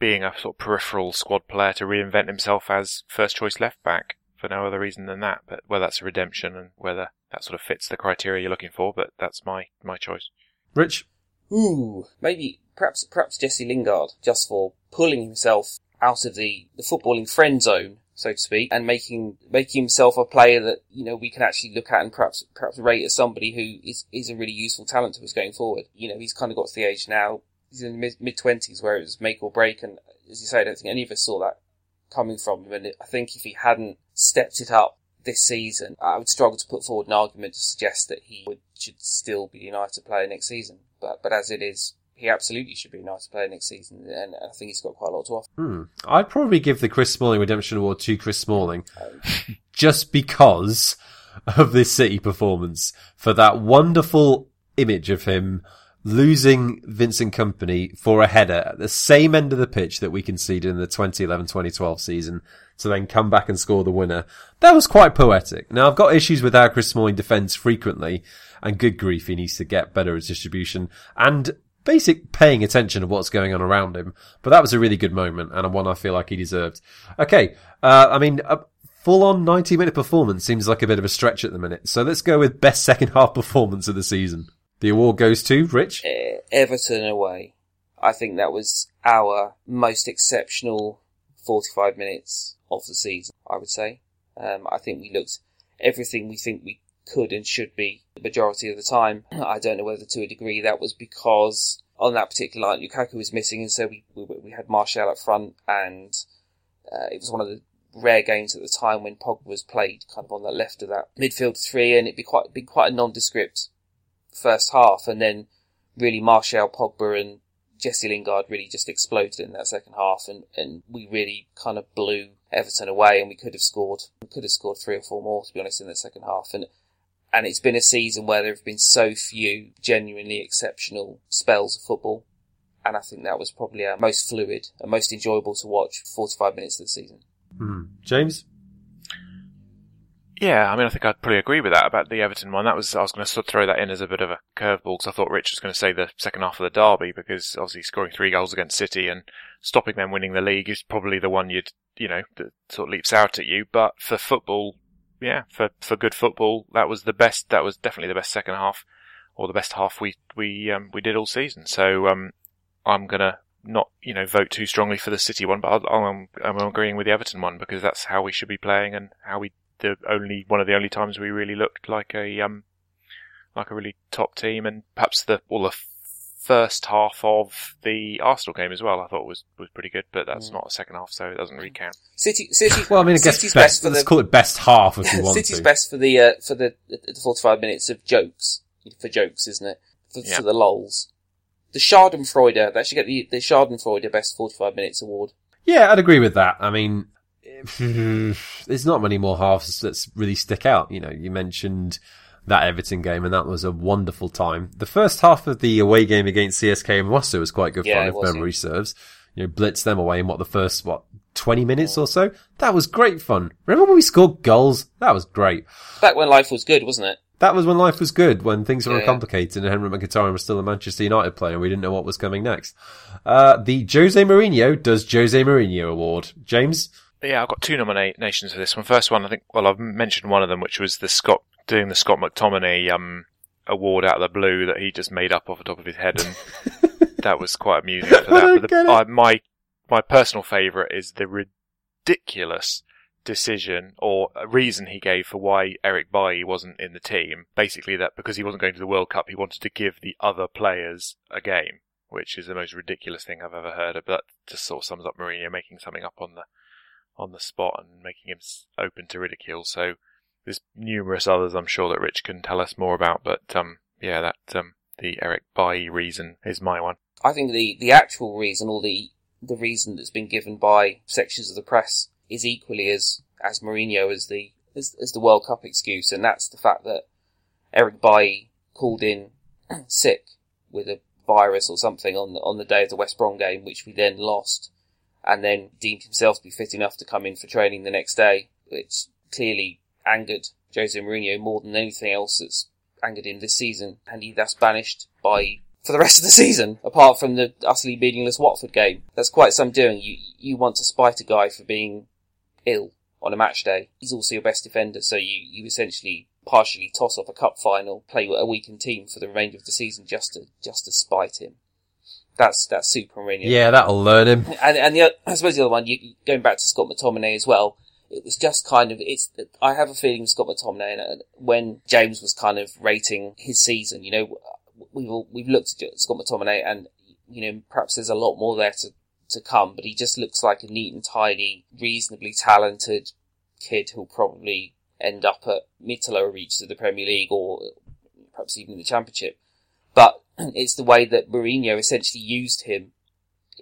being a sort of peripheral squad player to reinvent himself as first choice left back for no other reason than that. But whether that's a redemption and whether that sort of fits the criteria you're looking for. But that's my my choice. Rich, Ooh, maybe perhaps perhaps Jesse Lingard just for pulling himself out of the, the footballing friend zone, so to speak, and making making himself a player that you know we can actually look at and perhaps perhaps rate as somebody who is is a really useful talent to us going forward. You know, he's kind of got to the age now. He's in the mid twenties where it was make or break, and as you say, I don't think any of us saw that coming from him. And I think if he hadn't stepped it up this season, I would struggle to put forward an argument to suggest that he would, should still be United player next season. But but as it is, he absolutely should be a United player next season, and I think he's got quite a lot to offer. hmm, I'd probably give the Chris Smalling Redemption Award to Chris Smalling [LAUGHS] just because of this City performance for that wonderful image of him losing Vincent Kompany for a header at the same end of the pitch that we conceded in the 2011-2012 season to then come back and score the winner. That was quite poetic. Now I've got issues with our Chris Smalling defence frequently and good grief he needs to get better at distribution and basic paying attention to what's going on around him. But that was a really good moment and one I feel like he deserved. Okay. Uh, I mean, a full on 90 minute performance seems like a bit of a stretch at the minute. So let's go with best second half performance of the season. The award goes to Rich. Everton away. I think that was our most exceptional 45 minutes of the season, I would say. Um, I think we looked everything we think we could and should be the majority of the time. I don't know whether to a degree that was because on that particular line Lukaku was missing and so we, we, we had Martial up front and uh, it was one of the rare games at the time when Pogba was played kind of on the left of that midfield three and it'd be quite, be quite a nondescript first half and then really Martial, Pogba and Jesse Lingard really just exploded in that second half and, and we really kind of blew Everton away and we could have scored, we could have scored three or four more to be honest in the second half and and it's been a season where there have been so few genuinely exceptional spells of football. And I think that was probably our most fluid and most enjoyable to watch 45 minutes of the season. Hmm. James? Yeah, I mean, I think I'd probably agree with that about the Everton one. That was I was going to throw that in as a bit of a curveball because I thought Rich was going to say the second half of the derby because obviously scoring three goals against City and stopping them winning the league is probably the one you'd you know that sort of leaps out at you. But for football, yeah, for for good football, that was the best. That was definitely the best second half or the best half we we um, we did all season. So um, I'm gonna not you know vote too strongly for the City one, but I'm I'm agreeing with the Everton one because that's how we should be playing and how we the only one of the only times we really looked like a um like a really top team, and perhaps the all the first half of the Arsenal game as well. I thought was was pretty good, but that's Mm. not a second half, so it doesn't really count. City, City, Well, I mean, I guess City's best, best for let's call it best half if you [LAUGHS] want City's to. best for the uh, for the, the 45 minutes of jokes for jokes, isn't it? For, Yeah. for the lols. The Schadenfreude, they should get the, the Schadenfreude Best 45 Minutes Award. Yeah, I'd agree with that. I mean, [LAUGHS] there's not many more halves that really stick out. You know, you mentioned that Everton game, and that was a wonderful time. The first half of the away game against CSKA Moscow was quite good Yeah, fun, if was, memory serves. You know, blitz them away in what the first what twenty minutes or so. That was great fun. Remember when we scored goals? That was great. Back when life was good, wasn't it? That was when life was good, when things were Yeah. complicated and Henrikh Mkhitaryan was still a Manchester United player and we didn't know what was coming next. Uh, the Jose Mourinho does Jose Mourinho award. James? Yeah, I've got two nominations for this one. First one, I think, well, I've mentioned one of them, which was the Scott doing the Scott McTominay um, award out of the blue that he just made up off the top of his head, and [LAUGHS] that was quite amusing for that. But the. I, my my personal favourite is the ridiculous decision or reason he gave for why Eric Bailly wasn't in the team. Basically, that because he wasn't going to the World Cup, he wanted to give the other players a game, which is the most ridiculous thing I've ever heard of. But that just sort of sums up Mourinho making something up on the on the spot and making him open to ridicule. So there's numerous others I'm sure that Rich can tell us more about, but um, yeah, that um, the Eric Bailly reason is my one. I think the, the actual reason or the, the reason that's been given by sections of the press is equally as, as Mourinho as the, as, as the World Cup excuse. And that's the fact that Eric Bailly called in [CLEARS THROAT] sick with a virus or something on the, on the day of the West Brom game, which we then lost and then deemed himself to be fit enough to come in for training the next day, which clearly angered Jose Mourinho more than anything else that's angered him this season. And he thus banished Bailly for the [LAUGHS] rest of the season, apart from the utterly meaningless Watford game. That's quite some doing. You you want to spite a guy for being ill on a match day. He's also your best defender, so you, you essentially partially toss off a cup final, play a weakened team for the remainder of the season just to just to spite him. That's that's super Mourinho. Yeah, that'll learn him. [LAUGHS] And and the I suppose the other one, you, going back to Scott McTominay as well. It was just kind of it's. I have a feeling Scott McTominay and uh, when James was kind of rating his season, you know, we've all, we've looked at Scott McTominay and you know perhaps there's a lot more there to to come, but he just looks like a neat and tidy, reasonably talented kid who'll probably end up at mid to lower reaches of the Premier League or perhaps even the Championship. But [CLEARS THROAT] it's the way that Mourinho essentially used him.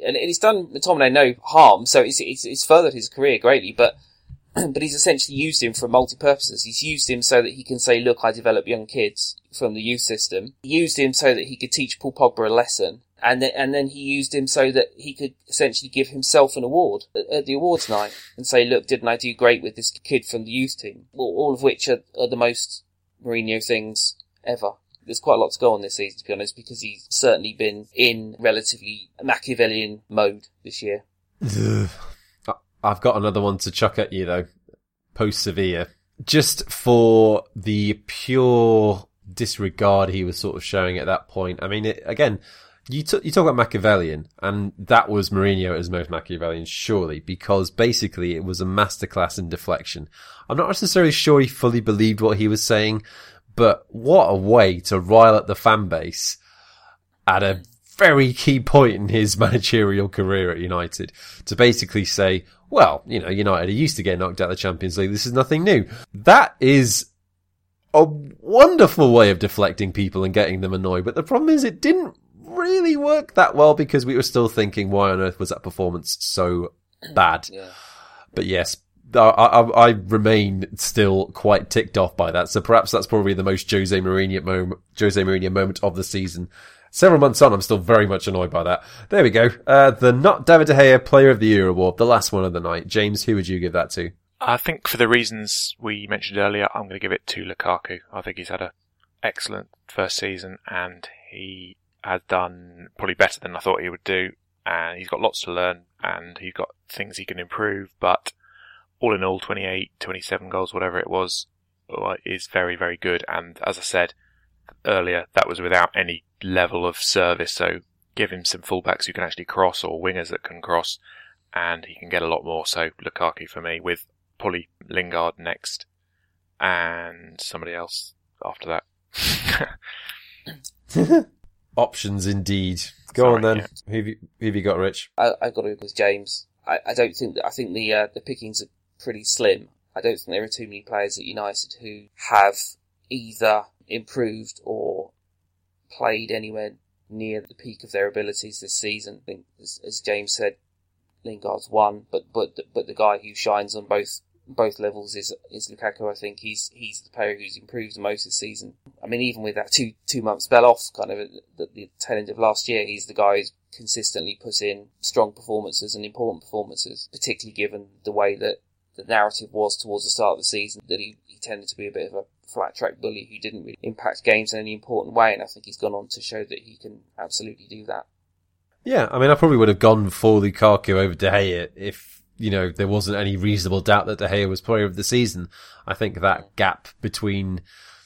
And it's done McTominay no harm, so it's, it's, it's furthered his career greatly, but, [CLEARS THROAT] but he's essentially used him for multi-purposes. He's used him so that he can say, look, I develop young kids from the youth system. He used him so that he could teach Paul Pogba a lesson and then, and then he used him so that he could essentially give himself an award at, the awards night and say, look, didn't I do great with this kid from the youth team? All, all of which are, are the most Mourinho things ever. There's quite a lot to go on this season, to be honest, because he's certainly been in relatively Machiavellian mode this year. I've got another one to chuck at you though. Post Sevilla. Just for the pure disregard he was sort of showing at that point. I mean, it, again, you, t- you talk about Machiavellian, and that was Mourinho as most Machiavellian, surely, because basically it was a masterclass in deflection. I'm not necessarily sure he fully believed what he was saying, but what a way to rile up the fan base at a very key point in his [LAUGHS] managerial career at United to basically say, well, you know, United are used to getting knocked out of the Champions League. This is nothing new. That is a wonderful way of deflecting people and getting them annoyed. But the problem is it didn't really work that well because we were still thinking, why on earth was that performance so bad? Yeah. But yes, I, I, I, remain still quite ticked off by that. So perhaps that's probably the most Jose Mourinho moment, Jose Mourinho moment of the season. Several months on, I'm still very much annoyed by that. There we go. Uh, the not David De Gea Player of the Year award, the last one of the night. James, who would you give that to? I think for the reasons we mentioned earlier, I'm going to give it to Lukaku. I think he's had a excellent first season and he has done probably better than I thought he would do. And he's got lots to learn and he's got things he can improve, but all in all, 28, 27 goals, whatever it was, uh, is very, very good. And as I said earlier, that was without any level of service. So give him some fullbacks who can actually cross or wingers that can cross and he can get a lot more. So Lukaku for me with probably Lingard next and somebody else after that. [LAUGHS] Options indeed. Go Sorry, on then. yeah. Who, have you, who have you got, Rich? I, I've got to go with James. I, I don't think that, I think the, uh, the pickings are pretty slim. I don't think there are too many players at United who have either improved or played anywhere near the peak of their abilities this season. I think, as, as James said, Lingard's one, but but but the guy who shines on both both levels is is Lukaku. I think he's he's the player who's improved the most this season. I mean, even with that two two month spell off, kind of the, the tail end of last year, he's the guy who's consistently put in strong performances and important performances, particularly given the way that the narrative was towards the start of the season that he, he tended to be a bit of a flat track bully who didn't really impact games in any important way, and I think he's gone on to show that he can absolutely do that. Yeah, I mean, I probably would have gone for Lukaku over De Gea if, you know, there wasn't any reasonable doubt that De Gea was player of the season. I think that gap between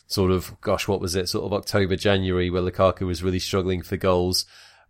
sort of, gosh, what was it, sort of October, January, where Lukaku was really struggling for goals,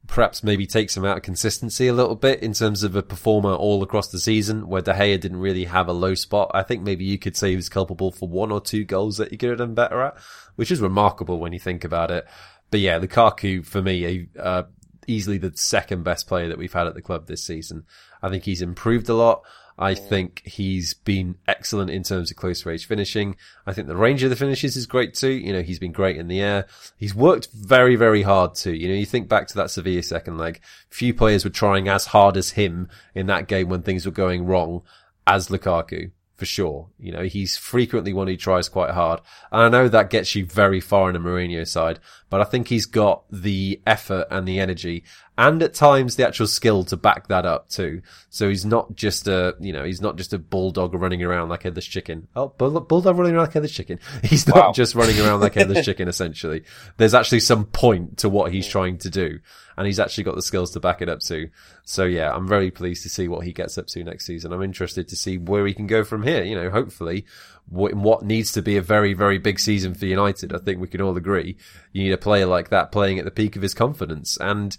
perhaps maybe takes him out of consistency a little bit in terms of a performer all across the season, where De Gea didn't really have a low spot. I think maybe you could say he was culpable for one or two goals that he could have done better at, which is remarkable when you think about it. But yeah, Lukaku, for me, uh, easily the second best player that we've had at the club this season. I think he's improved a lot. I think he's been excellent in terms of close range finishing. I think the range of the finishes is great too. You know, he's been great in the air. He's worked very, very hard too. You know, you think back to that Sevilla second leg. Few players were trying as hard as him in that game when things were going wrong as Lukaku for sure. You know, he's frequently one who tries quite hard. And I know that gets you very far in a Mourinho side, but I think he's got the effort and the energy and at times the actual skill to back that up too. So he's not just a, you know, he's not just a bulldog running around like a headless chicken. Oh, bull- bulldog running around like a headless chicken. [LAUGHS] He's not Wow. just running around like a headless [LAUGHS] chicken, essentially. There's actually some point to what he's trying to do. And he's actually got the skills to back it up too. So yeah, I'm very pleased to see what he gets up to next season. I'm interested to see where he can go from here. You know, hopefully what, needs to be a very, very big season for United. I think we can all agree. You need a player like that playing at the peak of his confidence. And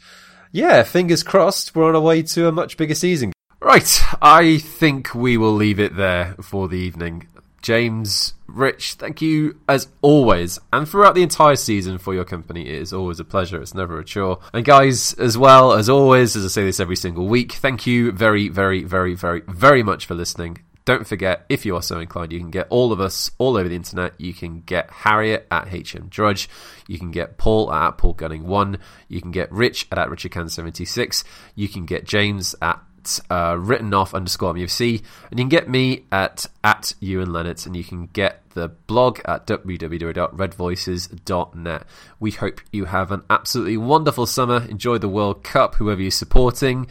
yeah, fingers crossed, we're on our way to a much bigger season. Right, I think we will leave it there for the evening. James, Rich, thank you as always, and throughout the entire season for your company. It is always a pleasure. It's never a chore. And guys, as well as always, as I say this every single week, thank you very, very, very, very, very much for listening. Don't forget, if you are so inclined, you can get all of us all over the internet. You can get Harriet at HM Drudge. You can get Paul at Paul Gunning One. You can get Rich at, at RichardCan76. You can get James at uh, written off underscore MUFC, and you can get me at at Ewan Leonard, and you can get the blog at www.redvoices.net. We hope you have an absolutely wonderful summer. Enjoy the World Cup, whoever you're supporting.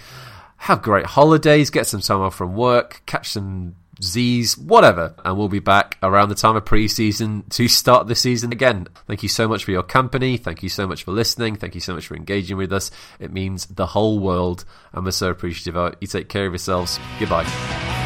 Have great holidays, get some time off from work, catch some Z's, whatever. And we'll be back around the time of pre-season to start the season again. Thank you so much for your company. Thank you so much for listening. Thank you so much for engaging with us. It means the whole world. And we're so appreciative. You take care of yourselves. Goodbye.